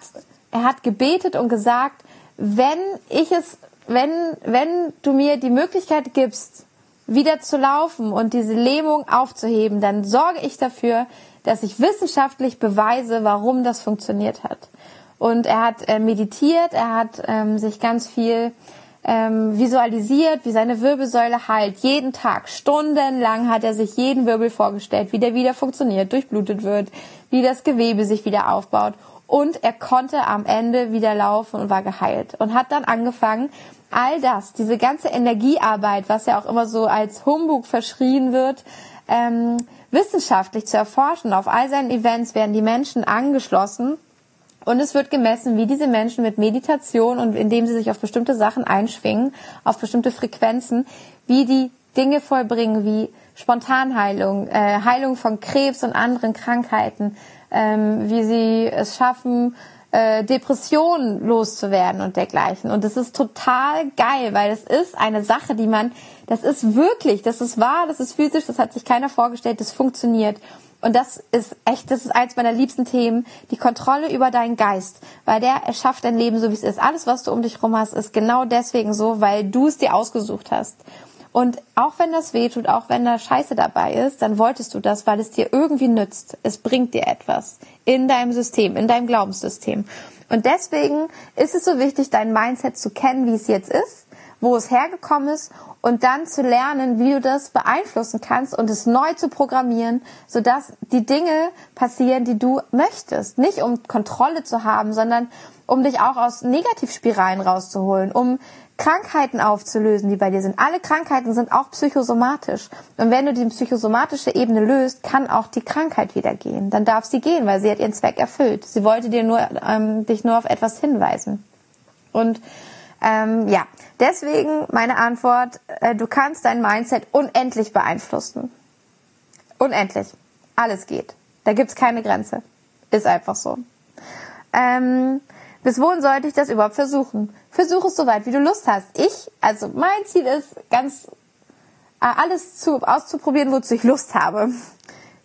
er hat gebetet und gesagt, wenn ich es, wenn, wenn du mir die Möglichkeit gibst, wieder zu laufen und diese Lähmung aufzuheben, dann sorge ich dafür, dass ich wissenschaftlich beweise, warum das funktioniert hat. Und er hat äh, meditiert, er hat ähm, sich ganz viel ähm, visualisiert, wie seine Wirbelsäule heilt. Jeden Tag, stundenlang hat er sich jeden Wirbel vorgestellt, wie der wieder funktioniert, durchblutet wird, wie das Gewebe sich wieder aufbaut und er konnte am Ende wieder laufen und war geheilt und hat dann angefangen, all das, diese ganze Energiearbeit, was ja auch immer so als Humbug verschrien wird, ähm, wissenschaftlich zu erforschen. Auf all seinen Events werden die Menschen angeschlossen und es wird gemessen, wie diese Menschen mit Meditation und indem sie sich auf bestimmte Sachen einschwingen, auf bestimmte Frequenzen, wie die Dinge vollbringen, wie Spontanheilung, äh, Heilung von Krebs und anderen Krankheiten, ähm, wie sie es schaffen, äh, Depressionen loszuwerden und dergleichen. Und das ist total geil, weil es ist eine Sache, die man, das ist wirklich, das ist wahr, das ist physisch, das hat sich keiner vorgestellt, das funktioniert. Und das ist echt, das ist eins meiner liebsten Themen, die Kontrolle über deinen Geist, weil der erschafft dein Leben so, wie es ist. Alles, was du um dich rum hast, ist genau deswegen so, weil du es dir ausgesucht hast. Und auch wenn das weh tut, auch wenn da Scheiße dabei ist, dann wolltest du das, weil es dir irgendwie nützt. Es bringt dir etwas in deinem System, in deinem Glaubenssystem. Und deswegen ist es so wichtig, dein Mindset zu kennen, wie es jetzt ist, wo es hergekommen ist und dann zu lernen, wie du das beeinflussen kannst und es neu zu programmieren, sodass die Dinge passieren, die du möchtest. Nicht um Kontrolle zu haben, sondern um dich auch aus Negativspiralen rauszuholen, um Krankheiten aufzulösen, die bei dir sind. Alle Krankheiten sind auch psychosomatisch. Und wenn du die psychosomatische Ebene löst, kann auch die Krankheit wieder gehen. Dann darf sie gehen, weil sie hat ihren Zweck erfüllt. Sie wollte dir nur, ähm, dich nur auf etwas hinweisen. Und ähm, ja, deswegen meine Antwort, äh, du kannst dein Mindset unendlich beeinflussen. Unendlich. Alles geht. Da gibt's keine Grenze. Ist einfach so. Ähm, bis wohin sollte ich das überhaupt versuchen? Versuch es so weit, wie du Lust hast. Ich, also mein Ziel ist, ganz äh, alles zu, auszuprobieren, wozu ich Lust habe.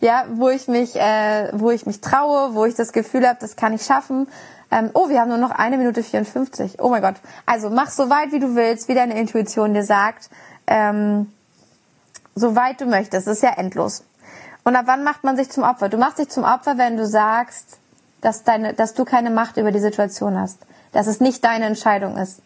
Ja, wo ich mich, äh, wo ich mich traue, wo ich das Gefühl habe, das kann ich schaffen. Ähm, oh, wir haben nur noch eine Minute 54. Oh mein Gott. Also mach so weit, wie du willst, wie deine Intuition dir sagt. Ähm, so weit du möchtest. Das ist ja endlos. Und ab wann macht man sich zum Opfer? Du machst dich zum Opfer, wenn du sagst, dass, deine, dass du keine Macht über die Situation hast, dass es nicht deine Entscheidung ist,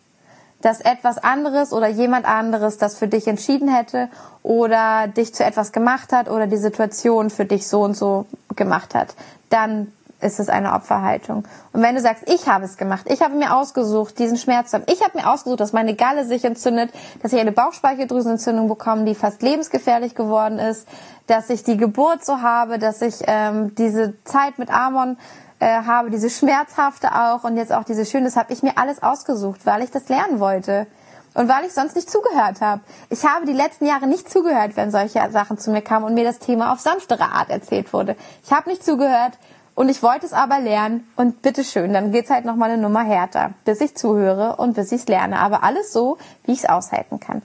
dass etwas anderes oder jemand anderes das für dich entschieden hätte oder dich zu etwas gemacht hat oder die Situation für dich so und so gemacht hat, dann ist es eine Opferhaltung. Und wenn du sagst, ich habe es gemacht, ich habe mir ausgesucht, diesen Schmerz zu haben, ich habe mir ausgesucht, dass meine Galle sich entzündet, dass ich eine Bauchspeicheldrüsenentzündung bekomme, die fast lebensgefährlich geworden ist, dass ich die Geburt so habe, dass ich ähm, diese Zeit mit Amon äh, habe, diese schmerzhafte auch und jetzt auch diese schöne, das habe ich mir alles ausgesucht, weil ich das lernen wollte. und weil ich sonst nicht zugehört habe. Ich habe die letzten Jahre nicht zugehört, wenn solche Sachen zu mir kamen und mir das Thema auf sanftere Art erzählt wurde. Ich habe nicht zugehört und ich wollte es aber lernen und bitteschön, dann geht's halt nochmal eine Nummer härter, bis ich zuhöre und bis ich's lerne. Aber alles so, wie ich's aushalten kann.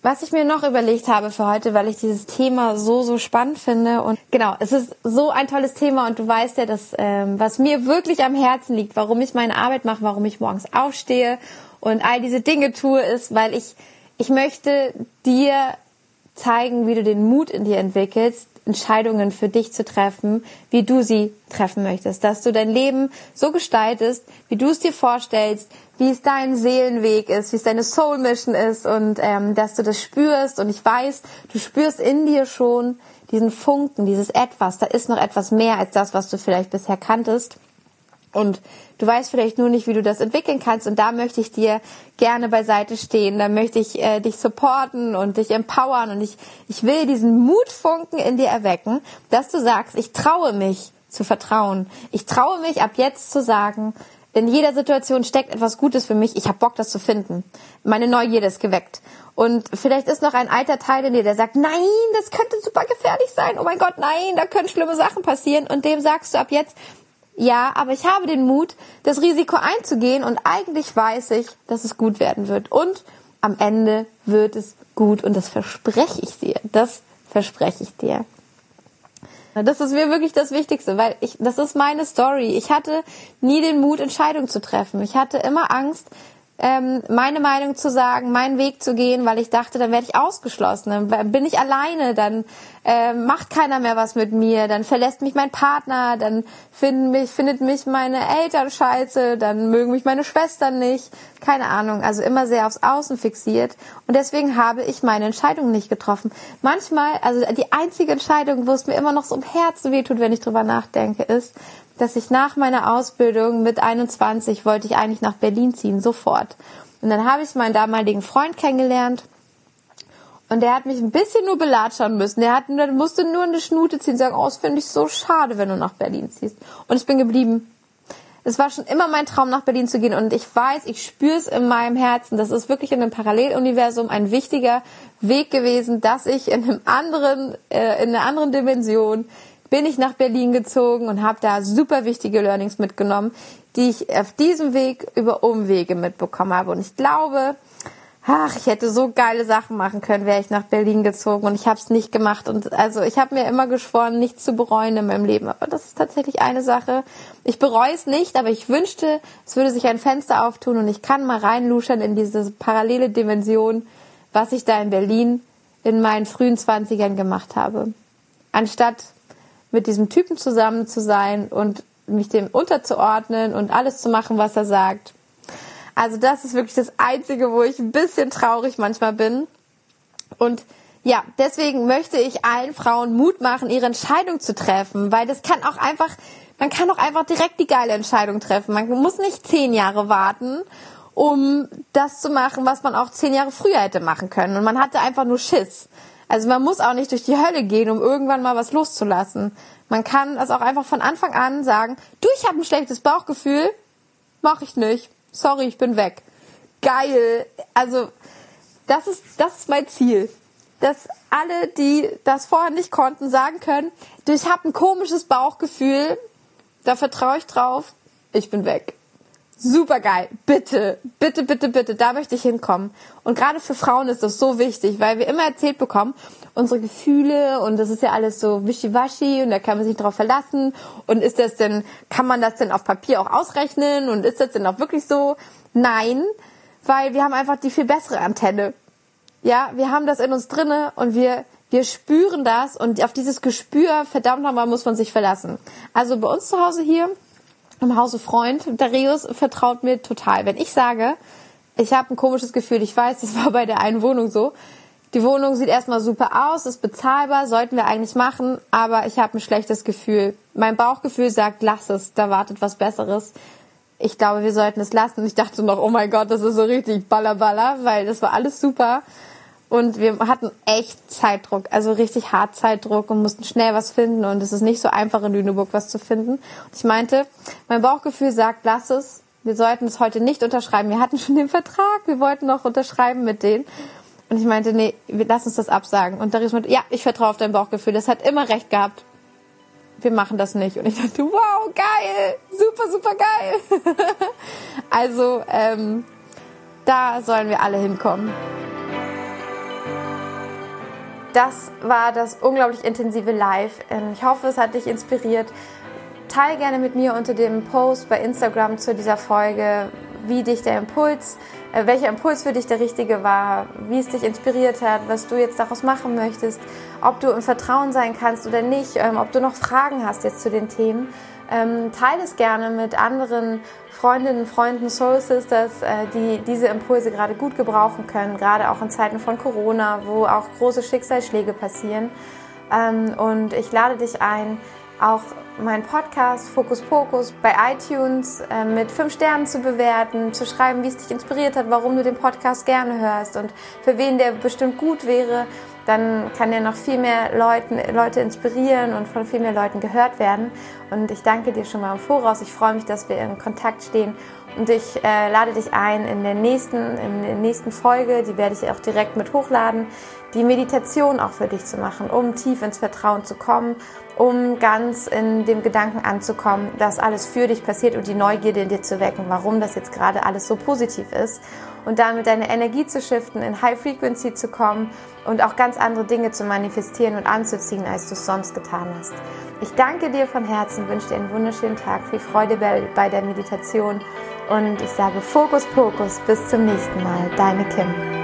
Was ich mir noch überlegt habe für heute, weil ich dieses Thema so, so spannend finde. Und genau, es ist so ein tolles Thema und du weißt ja, dass ähm, was mir wirklich am Herzen liegt, warum ich meine Arbeit mache, warum ich morgens aufstehe und all diese Dinge tue, ist, weil ich, ich möchte dir zeigen, wie du den Mut in dir entwickelst, Entscheidungen für dich zu treffen, wie du sie treffen möchtest. Dass du dein Leben so gestaltest, wie du es dir vorstellst, wie es dein Seelenweg ist, wie es deine Soul Mission ist und ähm, dass du das spürst. Und ich weiß, du spürst in dir schon diesen Funken, dieses Etwas. Da ist noch etwas mehr als das, was du vielleicht bisher kanntest. Und du weißt vielleicht nur nicht, wie du das entwickeln kannst. Und da möchte ich dir gerne beiseite stehen. Da möchte ich äh, dich supporten und dich empowern. Und ich, ich will diesen Mutfunken in dir erwecken, dass du sagst, ich traue mich zu vertrauen. Ich traue mich ab jetzt zu sagen, in jeder Situation steckt etwas Gutes für mich. Ich habe Bock, das zu finden. Meine Neugierde ist geweckt. Und vielleicht ist noch ein alter Teil in dir, der sagt, nein, das könnte super gefährlich sein. Oh mein Gott, nein, da können schlimme Sachen passieren. Und dem sagst du ab jetzt, ja, aber ich habe den Mut, das Risiko einzugehen und eigentlich weiß ich, dass es gut werden wird. Und am Ende wird es gut und das verspreche ich dir. Das verspreche ich dir. Das ist mir wirklich das Wichtigste, weil ich, das ist meine Story. Ich hatte nie den Mut, Entscheidungen zu treffen. Ich hatte immer Angst, ähm, meine Meinung zu sagen, meinen Weg zu gehen, weil ich dachte, dann werde ich ausgeschlossen, dann bin ich alleine, dann äh, macht keiner mehr was mit mir, dann verlässt mich mein Partner, dann finden mich, findet mich meine Eltern scheiße, dann mögen mich meine Schwestern nicht, keine Ahnung, also immer sehr aufs Außen fixiert. Und deswegen habe ich meine Entscheidung nicht getroffen. Manchmal, also die einzige Entscheidung, wo es mir immer noch so im Herzen wehtut, wenn ich drüber nachdenke, ist, dass ich nach meiner Ausbildung mit 21 wollte ich eigentlich nach Berlin ziehen, sofort. Und dann habe ich meinen damaligen Freund kennengelernt und der hat mich ein bisschen nur belatschern müssen. Der, hat, der musste nur eine Schnute ziehen sagen, oh, das finde ich so schade, wenn du nach Berlin ziehst. Und ich bin geblieben. Es war schon immer mein Traum, nach Berlin zu gehen. Und ich weiß, ich spüre es in meinem Herzen. Das ist wirklich in einem Paralleluniversum ein wichtiger Weg gewesen, dass ich in einem anderen, äh, in einer anderen Dimension bin ich nach Berlin gezogen und habe da super wichtige Learnings mitgenommen, die ich auf diesem Weg über Umwege mitbekommen habe. Und ich glaube, ach, ich hätte so geile Sachen machen können, wäre ich nach Berlin gezogen und ich habe es nicht gemacht. Und also ich habe mir immer geschworen, nichts zu bereuen in meinem Leben. Aber das ist tatsächlich eine Sache. Ich bereue es nicht, aber ich wünschte, es würde sich ein Fenster auftun und ich kann mal reinluschern in diese parallele Dimension, was ich da in Berlin in meinen frühen Zwanzigern gemacht habe. Anstatt mit diesem Typen zusammen zu sein und mich dem unterzuordnen und alles zu machen, was er sagt. Also das ist wirklich das Einzige, wo ich ein bisschen traurig manchmal bin. Und ja, deswegen möchte ich allen Frauen Mut machen, ihre Entscheidung zu treffen, weil das kann auch einfach, man kann auch einfach direkt die geile Entscheidung treffen. Man muss nicht zehn Jahre warten, um das zu machen, was man auch zehn Jahre früher hätte machen können. Und man hatte einfach nur Schiss. Also man muss auch nicht durch die Hölle gehen, um irgendwann mal was loszulassen. Man kann das auch einfach von Anfang an sagen, du, ich habe ein schlechtes Bauchgefühl, mach ich nicht. Sorry, ich bin weg. Geil. Also das ist das ist mein Ziel, dass alle, die das vorher nicht konnten, sagen können, du, ich habe ein komisches Bauchgefühl, da vertraue ich drauf, ich bin weg. Super geil. Bitte, bitte, bitte, bitte, da möchte ich hinkommen. Und gerade für Frauen ist das so wichtig, weil wir immer erzählt bekommen, unsere Gefühle und das ist ja alles so wischiwaschi und da kann man sich drauf verlassen. Und ist das denn, kann man das denn auf Papier auch ausrechnen und ist das denn auch wirklich so? Nein, weil wir haben einfach die viel bessere Antenne. Ja, wir haben das in uns drinne und wir wir spüren das und auf dieses Gespür, verdammt nochmal, muss man sich verlassen. Also bei uns zu Hause hier im Hause Freund, Darius vertraut mir total. Wenn ich sage, ich habe ein komisches Gefühl, ich weiß, das war bei der einen Wohnung so. Die Wohnung sieht erstmal super aus, ist bezahlbar, sollten wir eigentlich machen, aber ich habe ein schlechtes Gefühl. Mein Bauchgefühl sagt, lass es, da wartet was Besseres. Ich glaube, wir sollten es lassen. Ich dachte noch, oh mein Gott, das ist so richtig ballerballer, weil das war alles super. Und wir hatten echt Zeitdruck, also richtig hart Zeitdruck und mussten schnell was finden. Und es ist nicht so einfach in Lüneburg was zu finden. Und ich meinte, mein Bauchgefühl sagt, lass es. wir sollten es heute nicht unterschreiben. Wir hatten schon den Vertrag, wir wollten noch unterschreiben mit denen. Und ich meinte, nee, lassen uns das absagen. Und Darius meinte, ja, ich vertraue auf dein Bauchgefühl. Das hat immer recht gehabt. Wir machen das nicht. Und ich dachte, wow, geil, super, super geil. also ähm, da sollen wir alle hinkommen. Das war das unglaublich intensive Live. Ähm, ich hoffe, es hat dich inspiriert. Teil gerne mit mir unter dem Post bei Instagram zu dieser Folge, wie dich der Impuls, äh, welcher Impuls für dich der richtige war, wie es dich inspiriert hat, was du jetzt daraus machen möchtest, ob du im Vertrauen sein kannst oder nicht, ähm, ob du noch Fragen hast jetzt zu den Themen. Ähm, teile es gerne mit anderen Freundinnen, Freunden, Soul Sisters, äh, die diese Impulse gerade gut gebrauchen können, gerade auch in Zeiten von Corona, wo auch große Schicksalsschläge passieren. Ähm, und ich lade dich ein, auch meinen Podcast Fokus Pokus bei iTunes äh, mit fünf Sternen zu bewerten, zu schreiben, wie es dich inspiriert hat, warum du den Podcast gerne hörst und für wen der bestimmt gut wäre. Dann kann er noch viel mehr Leuten, Leute inspirieren und von viel mehr Leuten gehört werden. Und ich danke dir schon mal im Voraus. Ich freue mich, dass wir in Kontakt stehen. Und ich äh, lade dich ein, in der nächsten, in der nächsten Folge, die werde ich auch direkt mit hochladen, die Meditation auch für dich zu machen, um tief ins Vertrauen zu kommen um ganz in dem Gedanken anzukommen, dass alles für dich passiert und die Neugierde in dir zu wecken, warum das jetzt gerade alles so positiv ist und damit deine Energie zu shiften, in High Frequency zu kommen und auch ganz andere Dinge zu manifestieren und anzuziehen, als du es sonst getan hast. Ich danke dir von Herzen, wünsche dir einen wunderschönen Tag, viel Freude bei der Meditation und ich sage Fokus Pokus, bis zum nächsten Mal, deine Kim.